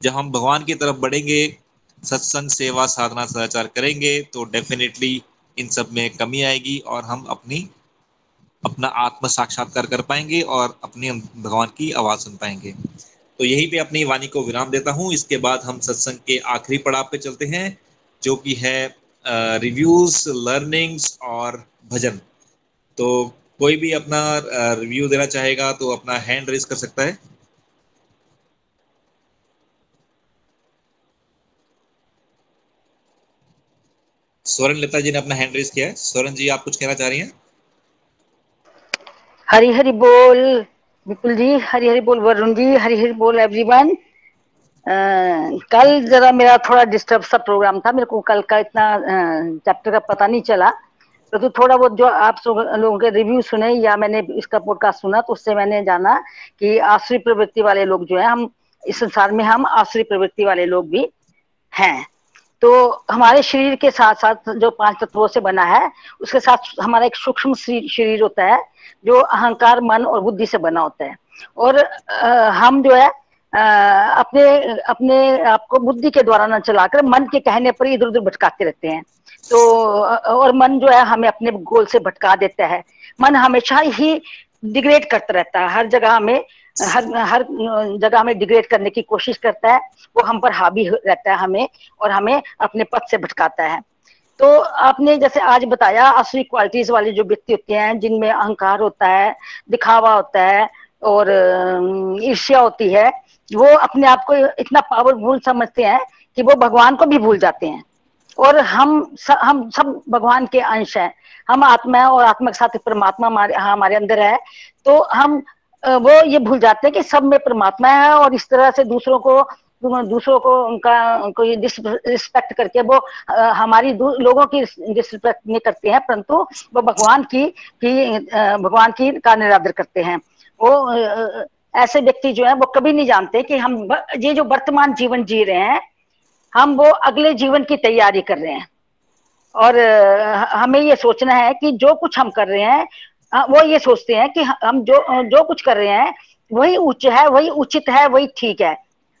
जब हम भगवान की तरफ़ बढ़ेंगे, सत्संग, सेवा, साधना, सदाचार करेंगे तो डेफिनेटली इन सब में कमी आएगी और हम अपनी, अपना आत्म साक्षात्कार कर पाएँगे और अपने भगवान की आवाज़ सुन पाएँगे। तो यहीं पे अपनी वाणी को विराम देता हूँ। इसके बाद हम सत्संग के आखिरी पड़ाव पे चलते हैं, जो कि है रिव्यूज़ लर्निंग्स और भजन। तो कोई भी अपना रिव्यू देना चाहेगा तो अपना हैंड रेज कर सकता है। स्वर्ण लता जी ने अपना हैंड रेज किया है। स्वर्ण जी, आप कुछ कहना चाह रही हैं? हरी हरी बोल, विपुल जी, हरी हरी बोल, वरुण जी, हरी हरी बोल एवरीवन कल जरा मेरा थोड़ा डिस्टर्ब सा प्रोग्राम था मेरे को कल का इतना चैप्टर का पता नहीं चला। तो, तो थोड़ा बहुत जो आप लोगों के रिव्यू सुने या मैंने इसका पॉडकास्ट सुना तो उससे मैंने जाना कि आश्री प्रवृत्ति वाले लोग जो है हम इस संसार में हम आश्री प्रवृत्ति वाले लोग भी हैं। तो हमारे शरीर के साथ साथ जो पाँच तत्वों से बना है उसके साथ हमारा एक सूक्ष्म शरीर होता है जो अहंकार मन और बुद्धि से बना होता है। और हम जो है अपने अपने आपको बुद्धि के द्वारा न चलाकर मन के कहने पर इधर उधर भटकाते रहते हैं। तो और मन जो है हमें अपने गोल से भटका देता है। मन हमेशा ही डिग्रेड करता रहता है। हर जगह हमें, हर हर जगह हमें डिग्रेड करने की कोशिश करता है। वो हम पर हावी रहता है हमें और हमें अपने पद से भटकाता है। तो आपने जैसे आज बताया, असली क्वालिटीज वाले जो व्यक्ति होते हैं, जिनमें अहंकार होता है, दिखावा होता है और ईर्ष्या होती है वो अपने आप को इतना पावरफुल समझते हैं कि वो भगवान को भी भूल जाते हैं। और हम स, हम सब भगवान के अंश हैं। हम आत्मा और आत्मा के साथ परमात्मा हमारे हमारे अंदर है। तो हम वो ये भूल जाते हैं कि सब में परमात्मा है और इस तरह से दूसरों को दूसरों को उनका कोई रिस्पेक्ट करके वो हमारी लोगों की रिस्पेक्ट नहीं करते हैं परंतु वो भगवान की की भगवान की का निरादर करते हैं। वो ऐसे व्यक्ति जो है, वो कभी नहीं जानते कि हम ये जो वर्तमान जीवन जी रहे हैं, हम वो अगले जीवन की तैयारी कर रहे हैं। और हमें ये सोचना है कि जो कुछ हम कर रहे हैं वो ये सोचते हैं कि हम जो जो कुछ कर रहे हैं, वही उच्च है, वही उचित है, वही ठीक है।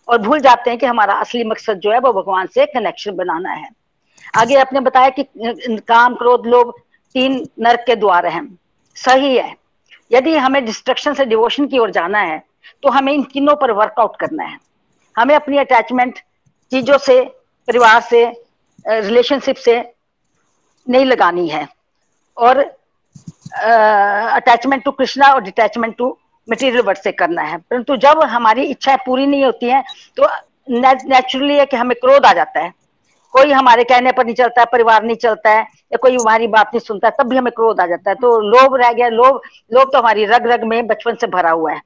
और भूल जाते हैं कि हमारा असली मकसद जो है, वो भगवान से कनेक्शन बनाना है। आगे आपने बताया कि काम, क्रोध लोग तीन नरक के द्वार हैं। सही है। यदि हमें डिस्ट्रक्शन से डिवोशन की ओर जाना है तो हमें इन तीनों पर वर्कआउट करना है। हमें अपनी अटैचमेंट चीज़ों से, परिवार से रिलेशनशिप से नहीं लगानी है। और अटैचमेंट टू कृष्णा और डिटैचमेंट टू मटेरियल वर्ड से करना है। परंतु जब हमारी इच्छाएँ पूरी नहीं होती हैं तो नेचुरली है कि हमें क्रोध आ जाता है। कोई हमारे कहने पर नहीं चलता है परिवार नहीं चलता है, या कोई हमारी बात नहीं सुनता है, तब भी हमें क्रोध आ जाता है। तो लोभ रह गया, लोभ लोभ तो हमारी रग रग में बचपन से भरा हुआ है।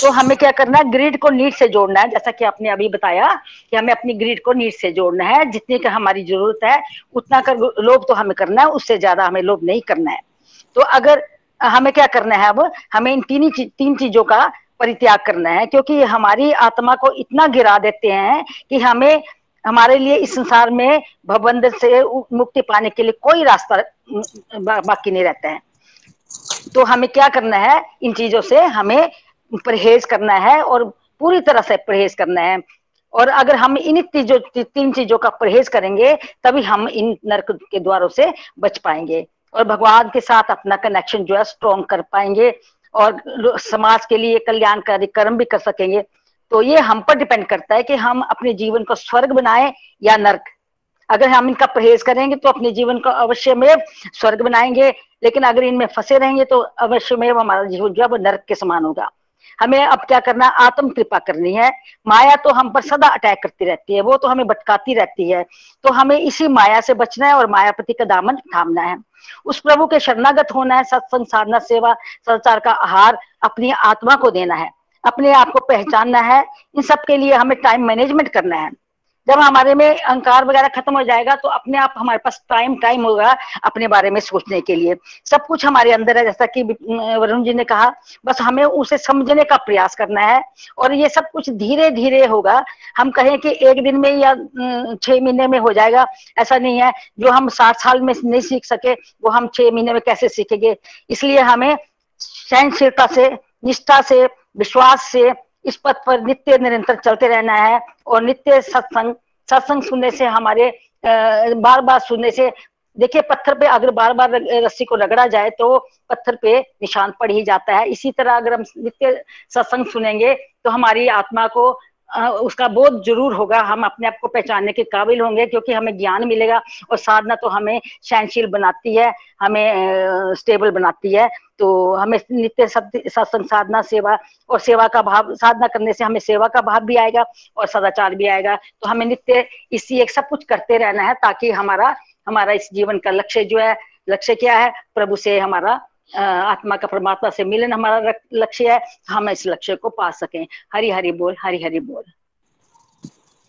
तो हमें क्या करना है ग्रिड को नीड से जोड़ना है। जैसा कि आपने अभी बताया कि हमें अपनी ग्रीड को नीड से जोड़ना है, जितनी का हमारी ज़रूरत है, उतना कर, लोभ तो हमें करना है, उससे ज़्यादा हमें लोभ नहीं करना है। तो अगर हमें क्या करना है अब, हमें इन तीन तीन चीज़ों का परित्याग करना है, क्योंकि हमारी आत्मा को इतना गिरा देते हैं कि हमें हमारे लिए इस संसार में भवबंधन से मुक्ति पाने के लिए कोई रास्ता बाकी नहीं रहता है। तो हमें क्या करना है? इन चीज़ों से हमें परहेज करना है और पूरी तरह से परहेज करना है। और अगर हम इन चीज़ों, तीन चीज़ों का परहेज करेंगे, तभी हम इन नरक के द्वारों से बच पाएँगे। और भगवान के साथ अपना कनेक्शन जो है स्ट्रॉन्ग कर पाएँगे और समाज के लिए कल्याणकारी कर्म भी कर सकेंगे। तो ये हम पर डिपेंड करता है कि हम अपने जीवन को स्वर्ग बनाए या नर्क। अगर हम इनका परहेज करेंगे तो अपने जीवन को अवश्य में स्वर्ग बनाएँगे, लेकिन अगर इनमें फंसे रहेंगे तो अवश्य में हमारा जीवन जो है वो नर्क के समान होगा। हमें अब क्या करना आत्म कृपा करनी है। माया तो हम पर सदा अटैक करती रहती है, वो तो हमें भटकाती रहती है। तो हमें इसी माया से बचना है और मायापति का दामन थामना है। उस प्रभु के शरणागत होना है, सत्संग, साधना, सेवा, संसार का आहार अपनी आत्मा को देना है। अपने आप को पहचानना है। इन सब के लिए हमें टाइम मैनेजमेंट करना है। जब हमारे में अहंकार वगैरह खत्म हो जाएगा तो अपने आप हमारे पास टाइम टाइम होगा अपने बारे में सोचने के लिए। सब कुछ हमारे अंदर है, जैसा कि वरुण जी ने कहा, बस हमें उसे समझने का प्रयास करना है। और ये सब कुछ धीरे धीरे होगा। हम कहें कि एक दिन में या छह महीने में हो जाएगा। ऐसा नहीं है। जो हम साठ साल में नहीं सीख सके, वो हम छह महीने में कैसे सीखेंगे? इसलिए हमें सहनशीलता से, निष्ठा से विश्वास से इस पथ पर नित्य निरंतर चलते रहना है और नित्य सत्संग सत्संग सुनने से हमारे बार बार सुनने से, देखिए पत्थर पे अगर बार बार रस्सी को रगड़ा जाए तो पत्थर पे निशान पड़ ही जाता है। इसी तरह अगर हम नित्य सत्संग सुनेंगे तो हमारी आत्मा को उसका बोध ज़रूर होगा। हम अपने आप को पहचानने के काबिल होंगे क्योंकि हमें ज्ञान मिलेगा और साधना तो हमें सहनशील बनाती है, हमें स्टेबल बनाती है। तो हमें नित्य सत्संग, साधना, सेवा और सेवा का भाव, साधना करने से हमें सेवा का भाव भी आएगा और सदाचार भी आएगा। तो हमें नित्य इसी एक सब कुछ करते रहना है ताकि हमारा हमारा इस जीवन का लक्ष्य जो है, लक्ष्य क्या है? प्रभु से हमारा आत्मा का परमात्मा से मिलन हमारा लक्ष्य है, हम इस लक्ष्य को पा सकें। हरी हरी बोल, हरी हरी बोल।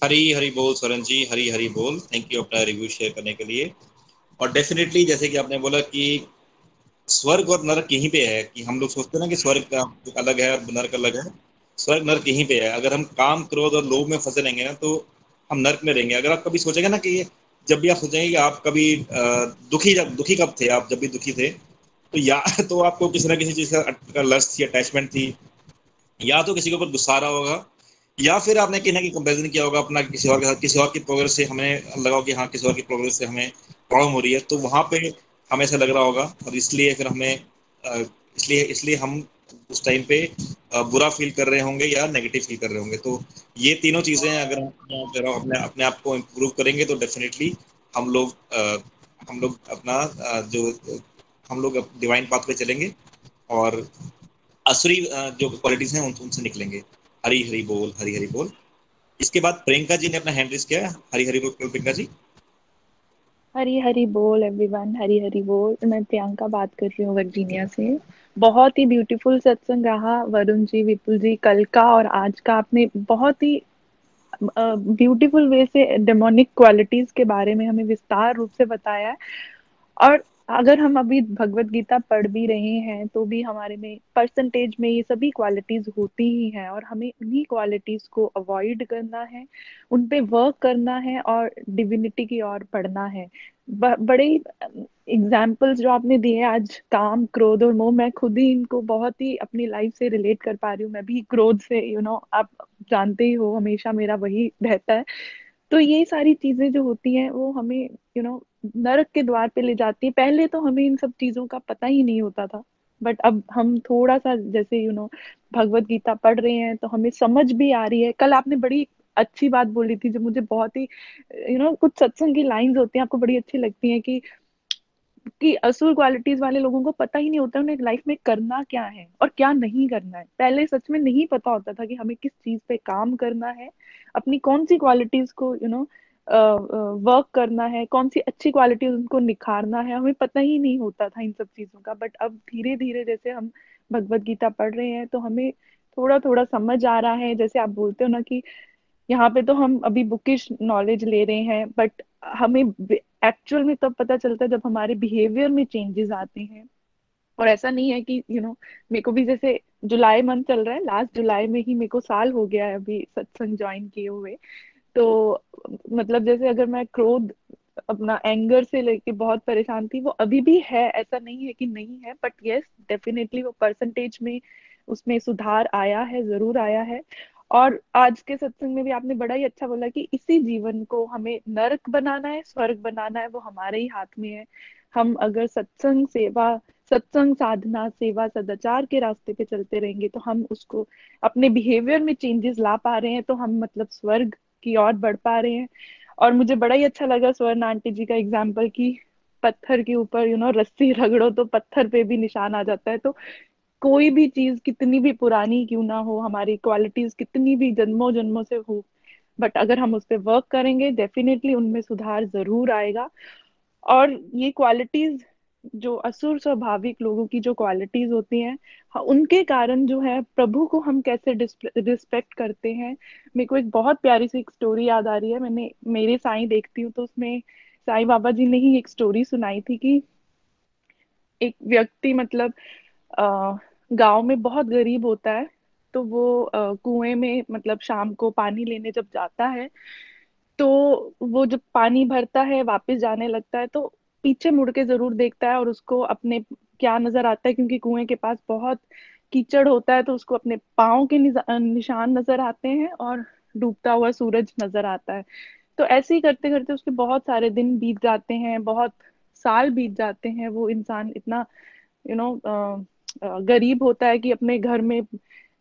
हरी हरी बोल सरन जी, हरी हरी बोल। थैंक यू अपना रिव्यू शेयर करने के लिए। और डेफिनेटली जैसे कि आपने बोला कि स्वर्ग और नरक यहीं पे है कि हम लोग सोचते हैं ना कि स्वर्ग का अलग है और नरक अलग है। स्वर्ग, नरक यहीं पे है। अगर हम काम, क्रोध और लोभ में फंसे रहेंगे ना तो हम नरक में रहेंगे। अगर आप कभी सोचेंगे ना कि जब भी आप सोचेंगे कि आप कभी दुखी जब, दुखी कब थे? आप जब भी दुखी थे तो या तो आपको किसी ना किसी चीज़ का लस्ट थी अटैचमेंट थी, या तो किसी के ऊपर गुस्सा रहा होगा, या फिर आपने कहीं ना कहीं कंपेरिजन किया होगा अपना किसी और के साथ, किसी और की प्रोग्रेस से हमें लगा कि हाँ किसी और की प्रोग्रेस से हमें प्रॉब्लम हो रही है तो वहाँ पे हमें ऐसा लग रहा होगा और इसलिए फिर हमें इसलिए इसलिए हम उस टाइम पे बुरा फील कर रहे होंगे या नेगेटिव फील कर रहे होंगे। तो ये तीनों चीज़ें अगर हम अपने अपने आप को इम्प्रूव करेंगे तो डेफिनेटली हम लोग हम लोग अपना जो हम लोग डिवाइन पाथ पे चलेंगे और असुरी जो क्वालिटीज हैं उनसे निकलेंगे। हरी हरी बोल, हरी हरी बोल। इसके बाद प्रियंका जी ने अपना हैंड रेस किया हरी हरी बोल प्रियंका जी? हरी हरी बोल एवरीवन हरी हरी बोल। मैं प्रियंका बात कर रही हूँ वर्जीनिया से। बहुत ही ब्यूटीफुल सत्संग रहा वरुण जी, विपुल जी, कल का और आज का। आपने बहुत ही ब्यूटीफुल वे से डेमोनिक क्वालिटीज के बारे में हमें विस्तार रूप से बताया है। और अगर हम अभी भगवत गीता पढ़ भी रहे हैं तो भी हमारे में परसेंटेज में ये सभी क्वालिटीज होती ही हैं और हमें उन्हीं क्वालिटीज को अवॉइड करना है उन पे वर्क करना है और डिविनिटी की ओर पढ़ना है। ब, बड़े एग्जाम्पल्स जो आपने दिए आज काम क्रोध और मोह मैं खुद ही इनको बहुत ही अपनी लाइफ से रिलेट कर पा रही हूँ। मैं भी क्रोध से यू you नो know, आप जानते ही हो हमेशा मेरा वही रहता है। तो ये सारी चीज़ें जो होती हैं वो हमें यू you नो know, नरक के द्वार पे ले जाती है। पहले तो हमें इन सब चीज़ों का पता ही नहीं होता था। बट अब हम थोड़ा सा जैसे यू नो भगवत गीता पढ़ रहे हैं तो हमें समझ भी आ रही है। कल आपने बड़ी अच्छी बात बोली थी जो मुझे बहुत ही यू नो कुछ सत्संग की लाइंस होती हैं आपको बड़ी अच्छी लगती हैं कि कि असुर क्वालिटीज वाले लोगों को पता ही नहीं होता उन्हें लाइफ में करना क्या है और क्या नहीं करना है। पहले सच में नहीं पता होता था कि हमें किस चीज़ पे काम करना है, अपनी कौन सी क्वालिटीज को यू नो वर्क करना है कौन सी अच्छी क्वालिटी उनको निखारना है, हमें पता ही नहीं होता था इन सब चीज़ों का। बट अब धीरे धीरे जैसे हम भगवत गीता पढ़ रहे हैं तो हमें थोड़ा थोड़ा समझ आ रहा है, जैसे आप बोलते हो ना कि यहाँ पे तो हम अभी बुकिश नॉलेज ले रहे हैं बट हमें एक्चुअल में तब पता चलता है जब हमारे बिहेवियर में चेंजेस आते हैं। और ऐसा नहीं है कि यू नो मेरे को भी जैसे जुलाई मंथ चल रहा है लास्ट जुलाई में ही मेरे को साल हो गया है अभी सत्संग ज्वाइन किए हुए। तो मतलब जैसे अगर मैं क्रोध, अपना एंगर से लेके बहुत परेशान थी, वो अभी भी है, ऐसा नहीं है कि नहीं है बट यस डेफिनेटली वो परसेंटेज में उसमें सुधार आया है, ज़रूर आया है। और आज के सत्संग में भी आपने बड़ा ही अच्छा बोला कि इसी जीवन को हमें नरक बनाना है, स्वर्ग बनाना है, वो हमारे ही हाथ में है। हम अगर सत्संग सेवा, सत्संग साधना, सेवा, सदाचार के रास्ते पे चलते रहेंगे तो हम उसको अपने बिहेवियर में चेंजेस ला पा रहे हैं तो हम मतलब स्वर्ग की ओर बढ़ पा रहे हैं। और मुझे बड़ा ही अच्छा लगा स्वर्ण आंटी जी का एग्ज़ाम्पल की पत्थर के ऊपर यू नो रस्सी रगड़ो तो पत्थर पे भी निशान आ जाता है तो कोई भी चीज़ कितनी भी पुरानी क्यों ना हो हमारी क्वालिटीज कितनी भी जन्मों जन्मों से हो बट अगर हम उस पर वर्क करेंगे डेफिनेटली उनमें सुधार ज़रूर आएगा। और ये क्वालिटीज जो असुर स्वाभाविक लोगों की जो क्वालिटीज होती हैं हाँ, उनके कारण जो है प्रभु को हम कैसे रिस्पेक्ट करते हैं मेरे को एक बहुत प्यारी सी एक स्टोरी याद आ रही है मैंने मेरे साईं देखती हूँ तो उसमें साईं बाबा जी ने ही एक स्टोरी सुनाई थी कि एक व्यक्ति मतलब गाँव में बहुत गरीब होता है तो वो कुएँ में मतलब शाम को पानी लेने जब जाता है तो वो जब पानी भरता है वापस जाने लगता है तो पीछे मुड़ के ज़रूर देखता है और उसको अपने क्या नज़र आता है क्योंकि कुएँ के पास बहुत कीचड़ होता है तो उसको अपने पाओ के निशान नज़र आते हैं और डूबता हुआ सूरज नज़र आता है। तो ऐसे ही करते करते उसके बहुत सारे दिन बीत जाते हैं बहुत साल बीत जाते हैं वो इंसान इतना यू you नो know, गरीब होता है कि अपने घर में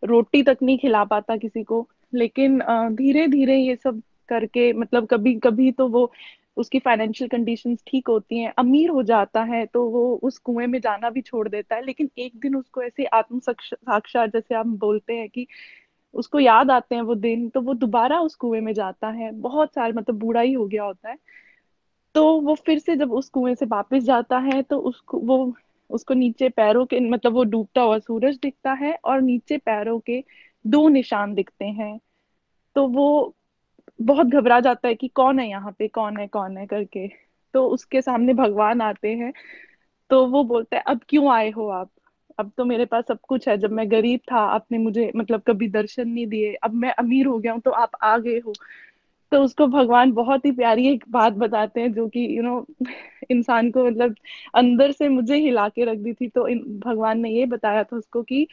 रोटी तक नहीं खिला पाता किसी को। लेकिन धीरे धीरे ये सब करके मतलब कभी कभी तो वो उसकी फाइनेंशियल कंडीशंस ठीक होती हैं, अमीर हो जाता है तो वो उस कुएँ में जाना भी छोड़ देता है। लेकिन एक दिन उसको ऐसे आत्म साक्षात जैसे आप बोलते हैं कि उसको याद आते हैं वो दिन तो वो दोबारा उस कुएँ में जाता है। बहुत साल मतलब बूढ़ा ही हो गया होता है। तो वो फिर से जब उस कुएँ से वापस जाता है तो उसको, वो उसको नीचे पैरों के मतलब वो डूबता हुआ सूरज दिखता है और नीचे पैरों के दो निशान दिखते हैं। तो वो बहुत घबरा जाता है कि कौन है यहाँ पे, कौन है कौन है करके। तो उसके सामने भगवान आते हैं तो वो बोलता है, अब क्यों आए हो आप? अब तो मेरे पास सब कुछ है। जब मैं गरीब था, आपने मुझे मतलब कभी दर्शन नहीं दिए। अब मैं अमीर हो गया हूँ तो आप आ गए हो। तो उसको भगवान बहुत ही प्यारी एक बात बताते हैं जो कि यू नो इंसान को मतलब अंदर से मुझे हिला के रख दी थी। तो भगवान ने ये बताया था उसको कि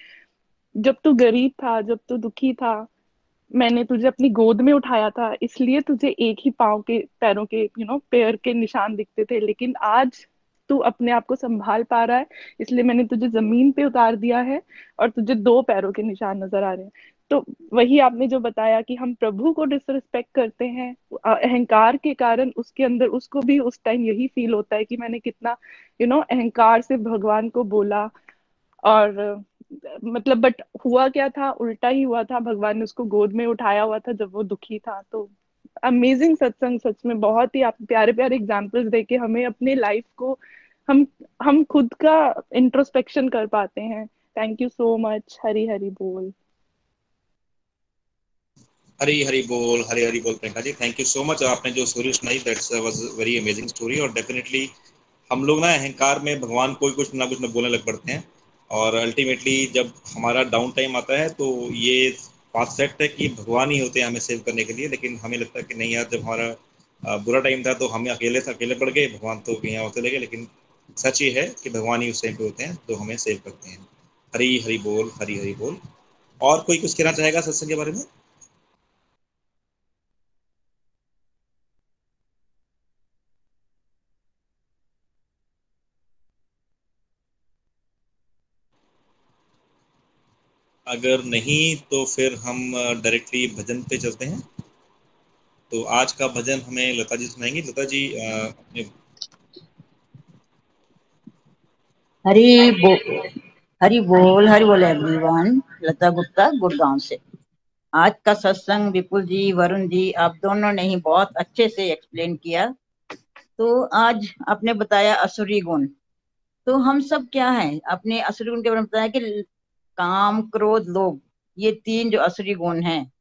जब तू गरीब था, जब तू दुखी था, मैंने तुझे अपनी गोद में उठाया था, इसलिए तुझे एक ही पाँव के पैरों के यू नो पैर के निशान दिखते थे। लेकिन आज तू अपने आप को संभाल पा रहा है, इसलिए मैंने तुझे ज़मीन पे उतार दिया है और तुझे दो पैरों के निशान नज़र आ रहे हैं। तो वही आपने जो बताया कि हम प्रभु को डिसरिस्पेक्ट करते हैं अहंकार के कारण उसके अंदर उसको भी उस टाइम यही फील होता है कि मैंने कितना यू नो अहंकार से भगवान को बोला। और मतलब बट हुआ क्या था? उल्टा ही हुआ था। भगवान ने उसको गोद में उठाया हुआ था जब वो दुखी था। तो अमेजिंग सत्संग सच में बहुत ही आप प्यारे प्यारे एग्जाम्पल्स देके हमें अपने लाइफ को हम हम खुद का इंट्रोस्पेक्शन कर पाते हैं। Thank you so much Hari Hari बोल। हरी हरी बोल, हरी हरी बोल, Priyanka ji. Thank you so much आपने जो स्टोरी सुनाई that's was very amazing story और डेफिनेटली हम लोग ना अहंकार में भगवान कोई कुछ ना कुछ ना बोलने लग पड़ते हैं। और अल्टीमेटली जब हमारा डाउन टाइम आता है तो ये बात सेट है कि भगवान ही होते हैं हमें सेव करने के लिए। लेकिन हमें लगता है कि नहीं यार, जब हमारा बुरा टाइम था तो हमें अकेले से अकेले पड़ गए। भगवान तो यहाँ होते लगे लेकिन सच ये है कि भगवान ही उस टाइम पे होते हैं तो हमें सेव करते हैं। हरी हरी बोल, हरी हरी बोल। और कोई कुछ कहना चाहेगा सत्संग के बारे में? अगर नहीं तो फिर हम डायरेक्टली भजन पे चलते हैं। तो आज का भजन हमें लता जी सुनाएँगे। लता जी हरी बो, हरी बोल हरी बोल एवरीवन लता गुप्ता, गुड़गांव से। आज का सत्संग विपुल जी, वरुण जी, आप दोनों ने ही बहुत अच्छे से एक्सप्लेन किया। तो आज आपने बताया असुरी गुण। तो हम सब क्या है? अपने असुरी गुण के बारे में बताया कि काम क्रोध लोभ, ये तीन जो असुरी गुण हैं।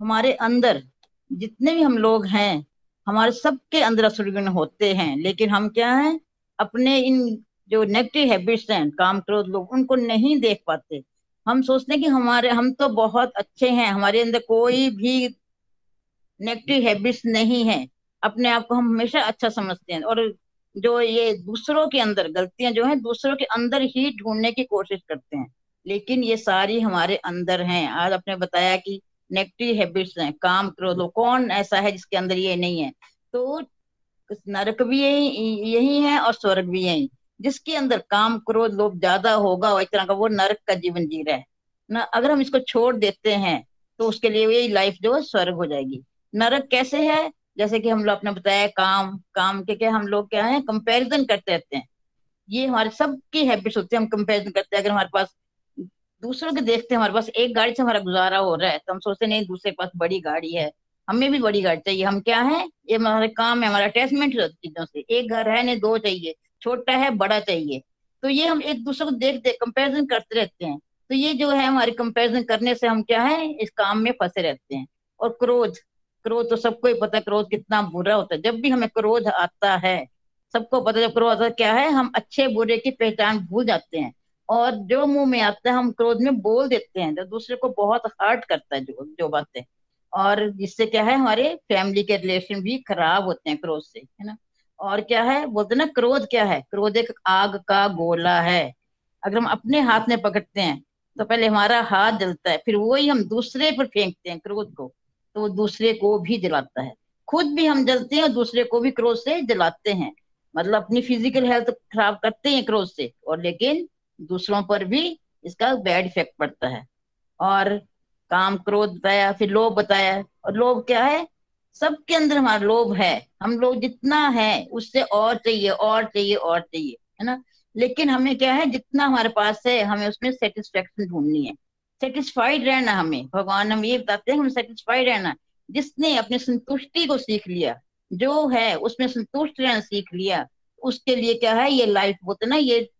हमारे अंदर जितने भी हम लोग हैं, हमारे सबके अंदर असुरी गुण होते हैं, लेकिन हम क्या हैं? अपने इन जो नेगेटिव हैबिट्स हैं, काम क्रोध लोग उनको नहीं देख पाते। हम सोचते हैं कि हमारे, हम तो बहुत अच्छे हैं, हमारे अंदर कोई भी नेगेटिव हैबिट्स नहीं है। अपने आप को हम हमेशा अच्छा समझते हैं और जो ये दूसरों के अंदर, गलतियाँ जो है, दूसरों के अंदर ही ढूँढने की कोशिश करते हैं। लेकिन ये सारी हमारे अंदर हैं। आज आपने बताया कि नेगेटिव हैबिट्स हैं, काम क्रोध कौन ऐसा है जिसके अंदर ये नहीं है? तो नरक भी यही यही है और स्वर्ग भी यही। जिसके अंदर काम क्रोध लोभ ज़्यादा होगा और तरह का वो नरक का जीवन जी रहा है। ना, अगर हम इसको छोड़ देते हैं तो उसके लिए यही लाइफ जो है स्वर्ग हो जाएगी। नरक कैसे है? जैसे कि हम लोग आपने बताया काम काम के क्या हम लोग क्या है? कंपैरिजन करते रहते हैं। ये हमारे सबकी हैबिट्स होती है, हम कंपैरिजन करते हैं। अगर हमारे पास दूसरों के देखते हैं, हमारे पास एक गाड़ी से हमारा गुजारा हो रहा है तो हम सोचते नहीं, दूसरे पास बड़ी गाड़ी है, हमें भी बड़ी गाड़ी चाहिए, हम क्या है, ये हमारे काम है, हमारा अटैचमेंट चीज़ों से, एक घर है, नहीं, दो चाहिए, छोटा है, बड़ा चाहिए तो ये हम एक दूसरे को देखते कंपेरिजन करते रहते हैं तो ये जो है हमारे कंपेरिजन करने से हम क्या है, इस काम में फंसे रहते हैं, और क्रोध क्रोध तो सबको ही पता है, क्रोध कितना बुरा होता है, जब भी हमें क्रोध आता है, सबको पता है, जब क्रोध आता है, क्या है, हम अच्छे बुरे की पहचान भूल जाते हैं और जो मुँह में आता है, हम क्रोध में बोल देते हैं जो दूसरे को बहुत हर्ट करता है जो जो बातें। और जिससे क्या है, हमारे फैमिली के रिलेशन भी खराब होते हैं क्रोध से, है ना? और क्या है, बोलते ना, क्रोध क्या है? क्रोध एक आग का गोला है। अगर हम अपने हाथ में पकड़ते हैं तो पहले हमारा हाथ जलता है, फिर वही हम दूसरे पर फेंकते हैं क्रोध को तो वो दूसरे को भी जलाता है। खुद भी हम जलते हैं और दूसरे को भी क्रोध से जलाते हैं। मतलब अपनी फ़िज़िकल हेल्थ खराब करते हैं क्रोध से, और लेकिन दूसरों पर भी इसका बैड इफ़ेक्ट पड़ता है। और काम क्रोध बताया, फिर लोभ बताया। और लोभ क्या है? सबके अंदर हमारा लोभ है। हम लोग जितना है, उससे और चाहिए और चाहिए और चाहिए, है ना? लेकिन हमें क्या है? जितना हमारे पास है, हमें उसमें सेटिस्फेक्शन ढूंढनी है। सेटिस्फाइड रहना हमें। भगवान हम ये बताते हैं, हम सेटिस्फाइड रहना। जिसने अपनी संतुष्टि को सीख लिया, जो है, उसमें संतुष्ट रहना सीख लिया, उसके लिए क्या है? ये लाइफ बोलते ना, ये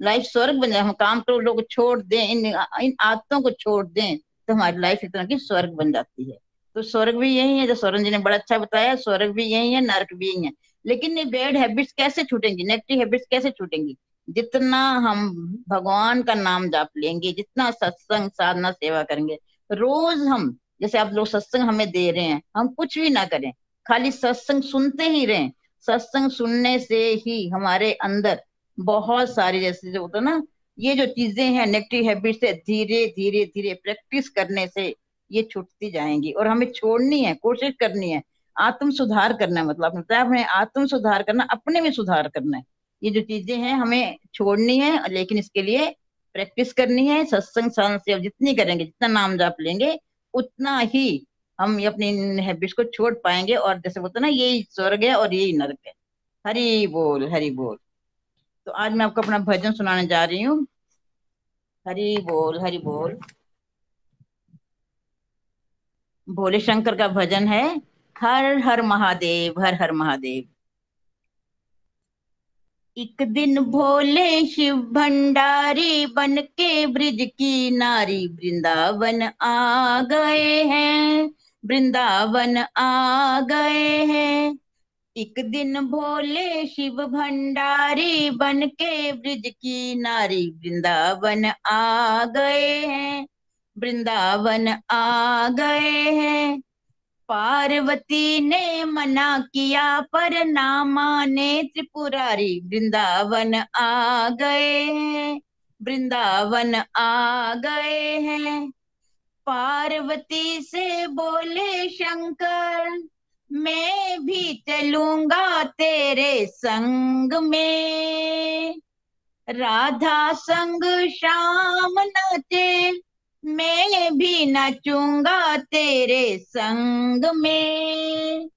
लाइफ स्वर्ग बन जाए, हम काम करो, लोग छोड़ दें, इन इन आदतों को छोड़ दें तो हमारी लाइफ एक तरह की स्वर्ग बन जाती है। तो स्वर्ग भी यही है, जो स्वर्ण जी ने बड़ा अच्छा बताया, स्वर्ग भी यही है, नरक भी यही है। लेकिन ये बैड हैबिट्स कैसे छूटेंगी? नेगेटिव हैबिट्स कैसे छूटेंगी? जितना हम भगवान का नाम जाप लेंगे, जितना सत्संग, साधना, सेवा करेंगे, रोज हम, जैसे आप लोग सत्संग हमें दे रहे हैं, हम कुछ भी ना करें, खाली सत्संग सुनते ही रहें। सत्संग सुनने से ही हमारे अंदर बहुत सारे जैसे जो होता ना, ये जो चीज़ें हैं नेगेटिव हैबिट से धीरे धीरे धीरे प्रैक्टिस करने से ये छूटती जाएँगी और हमें छोड़नी है, कोशिश करनी है, आत्म सुधार करना है मतलब हमें आत्म सुधार करना, अपने में सुधार करना है। ये जो चीज़ें हैं हमें छोड़नी है, लेकिन इसके लिए प्रैक्टिस करनी है, सत्संग सन से जितनी करेंगे, जितना नाम जाप लेंगे, उतना ही हम अपनी हैबिट्स को छोड़ पाएँगे और जैसे बोलते ना, यही स्वर्ग है और यही नरक है। हरी बोल हरी बोल। तो आज मैं आपको अपना भजन सुनाने जा रही हूँ। हरी बोल हरी बोल। भोले शंकर का भजन है, हर हर महादेव, हर हर महादेव। एक दिन भोले शिव भंडारी बन के ब्रिज की नारी वृंदावन आ गए हैं, वृंदावन आ गए हैं। एक दिन भोले शिव भंडारी बन के ब्रिज की नारी वृंदावन आ गए हैं। वृंदावन आ गए हैं। पार्वती ने मना किया पर ना माने त्रिपुरारी वृंदावन आ गए हैं। वृंदावन आ गए हैं। पार्वती से बोले शंकर मैं भी चलूँगा तेरे संग में। राधा संग श्याम नाचे, मैं भी नाचूँगा तेरे संग में।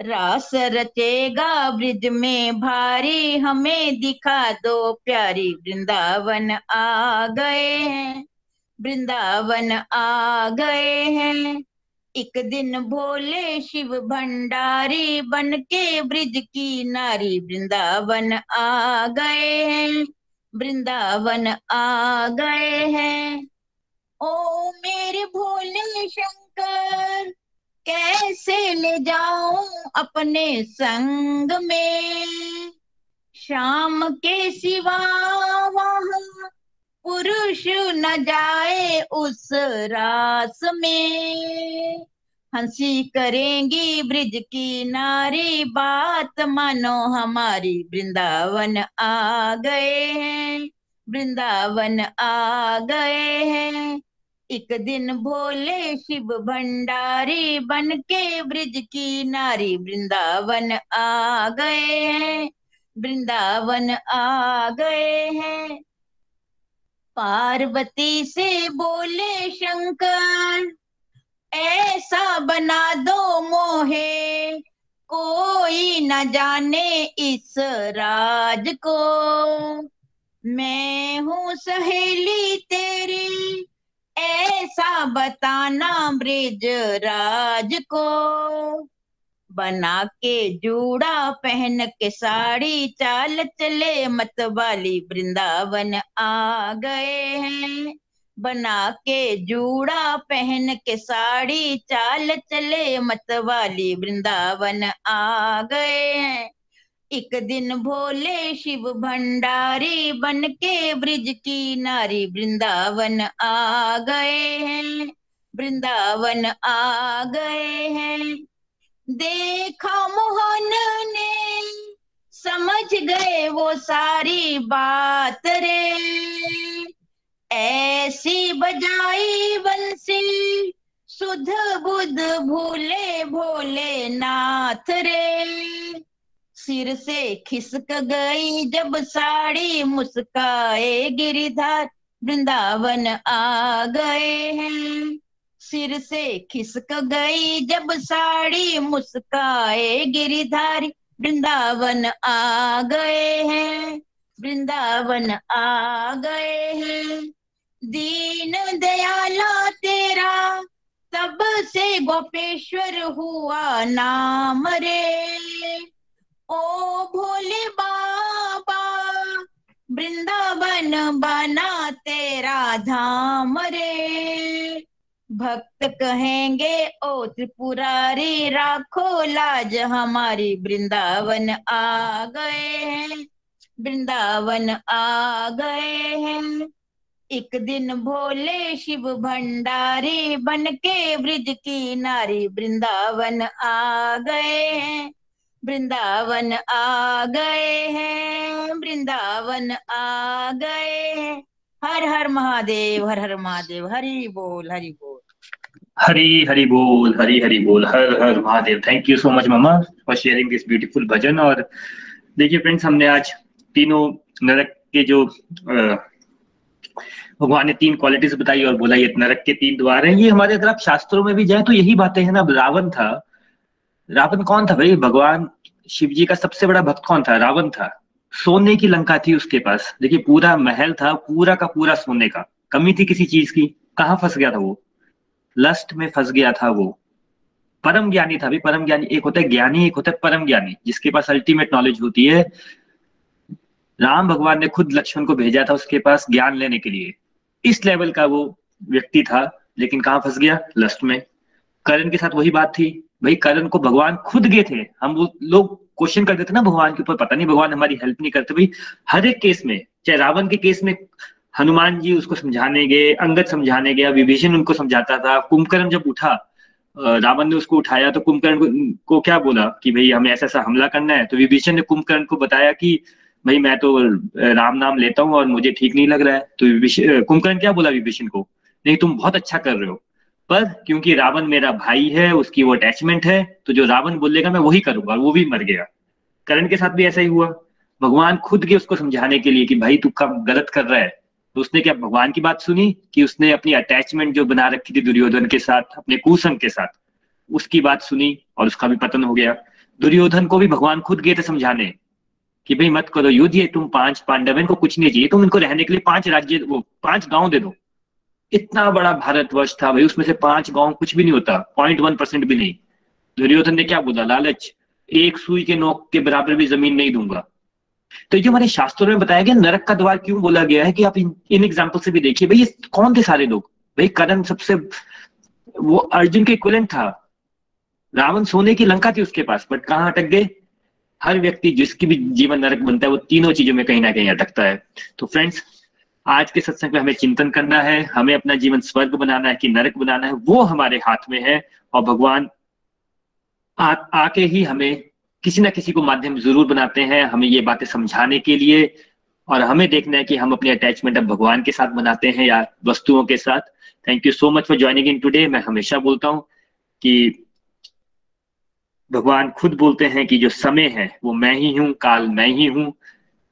रास रचेगा ब्रिज में, भारी हमें दिखा दो प्यारी वृंदावन आ गए हैं। वृंदावन आ गए हैं। एक दिन भोले शिव भंडारी बन के ब्रिज की नारी वृंदावन आ गए हैं। वृंदावन आ गए हैं। ओ मेरे भोले शंकर, कैसे ले जाऊँ अपने संग में? शाम के सिवा वहाँ पुरुष न जाए उस रास में। हँसी करेंगी ब्रिज की नारी बात मानो हमारी वृंदावन आ गए हैं। वृंदावन आ गए हैं। एक दिन भोले शिव भंडारी बन के ब्रिज की नारी वृंदावन आ गए हैं। वृंदावन आ गए हैं। पार्वती से बोले शंकर, ऐसा बना दो मोहे। कोई न जाने इस राज को। मैं हूँ सहेली तेरी, ऐसा बताना ब्रिज राज को। बना के जूड़ा पहन के साड़ी चाल चले मतवाली वृंदावन आ गए हैं। बना के जूड़ा पहन के साड़ी चाल चले मतवाली वृंदावन आ गए हैं। एक दिन भोले शिव भंडारी बन के ब्रिज की नारी वृंदावन आ गए हैं। वृंदावन आ गए हैं। देखा मोहन ने, समझ गए वो सारी बात रे। ऐसी बजाई बंसी सुध बुध भूले भोले नाथ रे। सिर से खिसक गई जब साड़ी मुस्काए गिरिधार, वृंदावन आ गए हैं। सिर से खिसक गई जब साड़ी मुस्काए, गिरिधारी वृंदावन आ गए हैं, वृंदावन आ गए हैं। दीन दयाला तेरा, तब से गोपेश्वर हुआ नाम रे। ओ भोले बाबा, वृंदावन बना तेरा धाम रे। भक्त कहेंगे, ओ त्रिपुरारी राखो लाज, हमारी वृंदावन आ गए हैं, वृंदावन आ गए हैं। एक दिन भोले शिव भंडारी बन के ब्रिज की नारी वृंदावन आ गए हैं, वृंदावन आ गए हैं, वृंदावन आ गए हैं। हर हर महादेव, हर हर महादेव, हरि बोल हरि बोल। हरी हरी बोल, हरी हरी बोल, Har Har Mahadev. Thank you so much mama for sharing this beautiful bhajan और देखिए फ्रेंड्स हमने आज तीनों नरक के जो भगवान ने तीन क्वालिटीज बताई और बोला, ये नरक के तीन द्वार हैं। ये हमारे, अगर आप शास्त्रों में भी जाए तो यही बातें हैं ना। रावण था। रावण कौन था भाई? भगवान शिव जी का सबसे बड़ा भक्त कौन था? रावण था। सोने की लंका थी उसके पास। देखिए, पूरा महल था, पूरा का पूरा सोने का। कमी थी किसी चीज़ की। कहाँ फंस गया था वो? लस्ट में फंस गया था वो। परम ज्ञानी था भी। परम ज्ञानी एक होता है ज्ञानी, एक होता है परम ज्ञानी, जिसके पास अल्टीमेट नॉलेज होती है। राम भगवान ने खुद लक्ष्मण को भेजा था उसके पास ज्ञान लेने के लिए। इस लेवल का वो व्यक्ति था, लेकिन कहाँ फंस गया? लस्ट में। करण के साथ वही बात थी। भाई, करण को भगवान खुद गए थे। हम वो लोग क्वेश्चन करते थे ना भगवान के ऊपर। पता नहीं, भगवान हमारी हेल्प नहीं करते। भाई, हर एक केस में, चाहे रावण के केस में हनुमान जी उसको समझाने गए अंगद समझाने गया विभीषण उनको समझाता था। कुंभकर्ण जब उठा रावण ने उसको उठाया तो कुंभकर्ण को, क्या बोला कि भाई हमें ऐसा ऐसा हमला करना है? तो विभीषण ने कुंभकर्ण को बताया कि भाई मैं तो राम नाम लेता हूँ और मुझे ठीक नहीं लग रहा है। तो कुंभकर्ण क्या बोला विभीषण को? नहीं तुम बहुत अच्छा कर रहे हो। पर क्योंकि रावण मेरा भाई है उसकी वो अटैचमेंट है तो जो रावण बोलेगा मैं वही करूँगा वो भी मर गया। करण के साथ भी ऐसा ही हुआ। भगवान खुद के उसको समझाने के लिए कि भाई तू कब गलत कर रहा है तो उसने क्या भगवान की बात सुनी कि उसने अपनी अटैचमेंट जो बना रखी थी दुर्योधन के साथ, अपने कुसंग के साथ, उसकी बात सुनी और उसका भी पतन हो गया। दुर्योधन को भी भगवान खुद गए थे समझाने कि भाई मत करो, युद्ध ये, तुम पाँच पांडव इनको कुछ नहीं चाहिए, तुम इनको रहने के लिए पाँच राज्य, वो पाँच गाँव दे दो। इतना बड़ा भारतवर्ष था भाई, उसमें से पाँच गाँव कुछ भी नहीं होता पॉइंट वन परसेंट भी नहीं। दुर्योधन ने क्या बोला, लालच, एक सुई के नोक के बराबर भी ज़मीन नहीं दूँगा। तो ये हमारे शास्त्रों में बताया गया नरक का द्वार क्यों बोला गया है कि आप इन, एग्ज़ाम्पल से भी देखिए भाई ये कौन थे सारे लोग? भाई करण सबसे वो अर्जुन के इक्वलेंट था। रावण सोने की लंका थी उसके पास बट कहाँ अटक गए? हर व्यक्ति जिसकी भी जीवन नरक बनता है वो तीनों चीज़ों में कहीं ना कहीं अटकता है। तो फ्रेंड्स आज के सत्संग में हमें चिंतन करना है हमें अपना जीवन स्वर्ग बनाना है कि नरक बनाना है वो हमारे हाथ में है और भगवान आ, आके ही हमें किसी ना किसी को माध्यम ज़रूर बनाते हैं हमें ये बातें समझाने के लिए और हमें देखना है कि हम अपनी अटैचमेंट अब भगवान के साथ बनाते हैं या वस्तुओं के साथ। Thank you so much for joining in today मैं हमेशा बोलता हूँ कि भगवान खुद बोलते हैं कि जो समय है, वो मैं ही हूँ, काल मैं ही हूँ।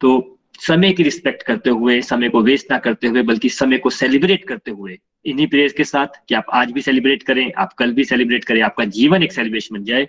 तो समय की रिस्पेक्ट करते हुए, समय को वेस्ट ना करते हुए, बल्कि समय को सेलिब्रेट करते हुए, इन्हीं प्रेयर्स के साथ कि आप आज भी सेलिब्रेट करें, आप कल भी सेलिब्रेट करें, आपका जीवन एक सेलिब्रेशन बन जाए।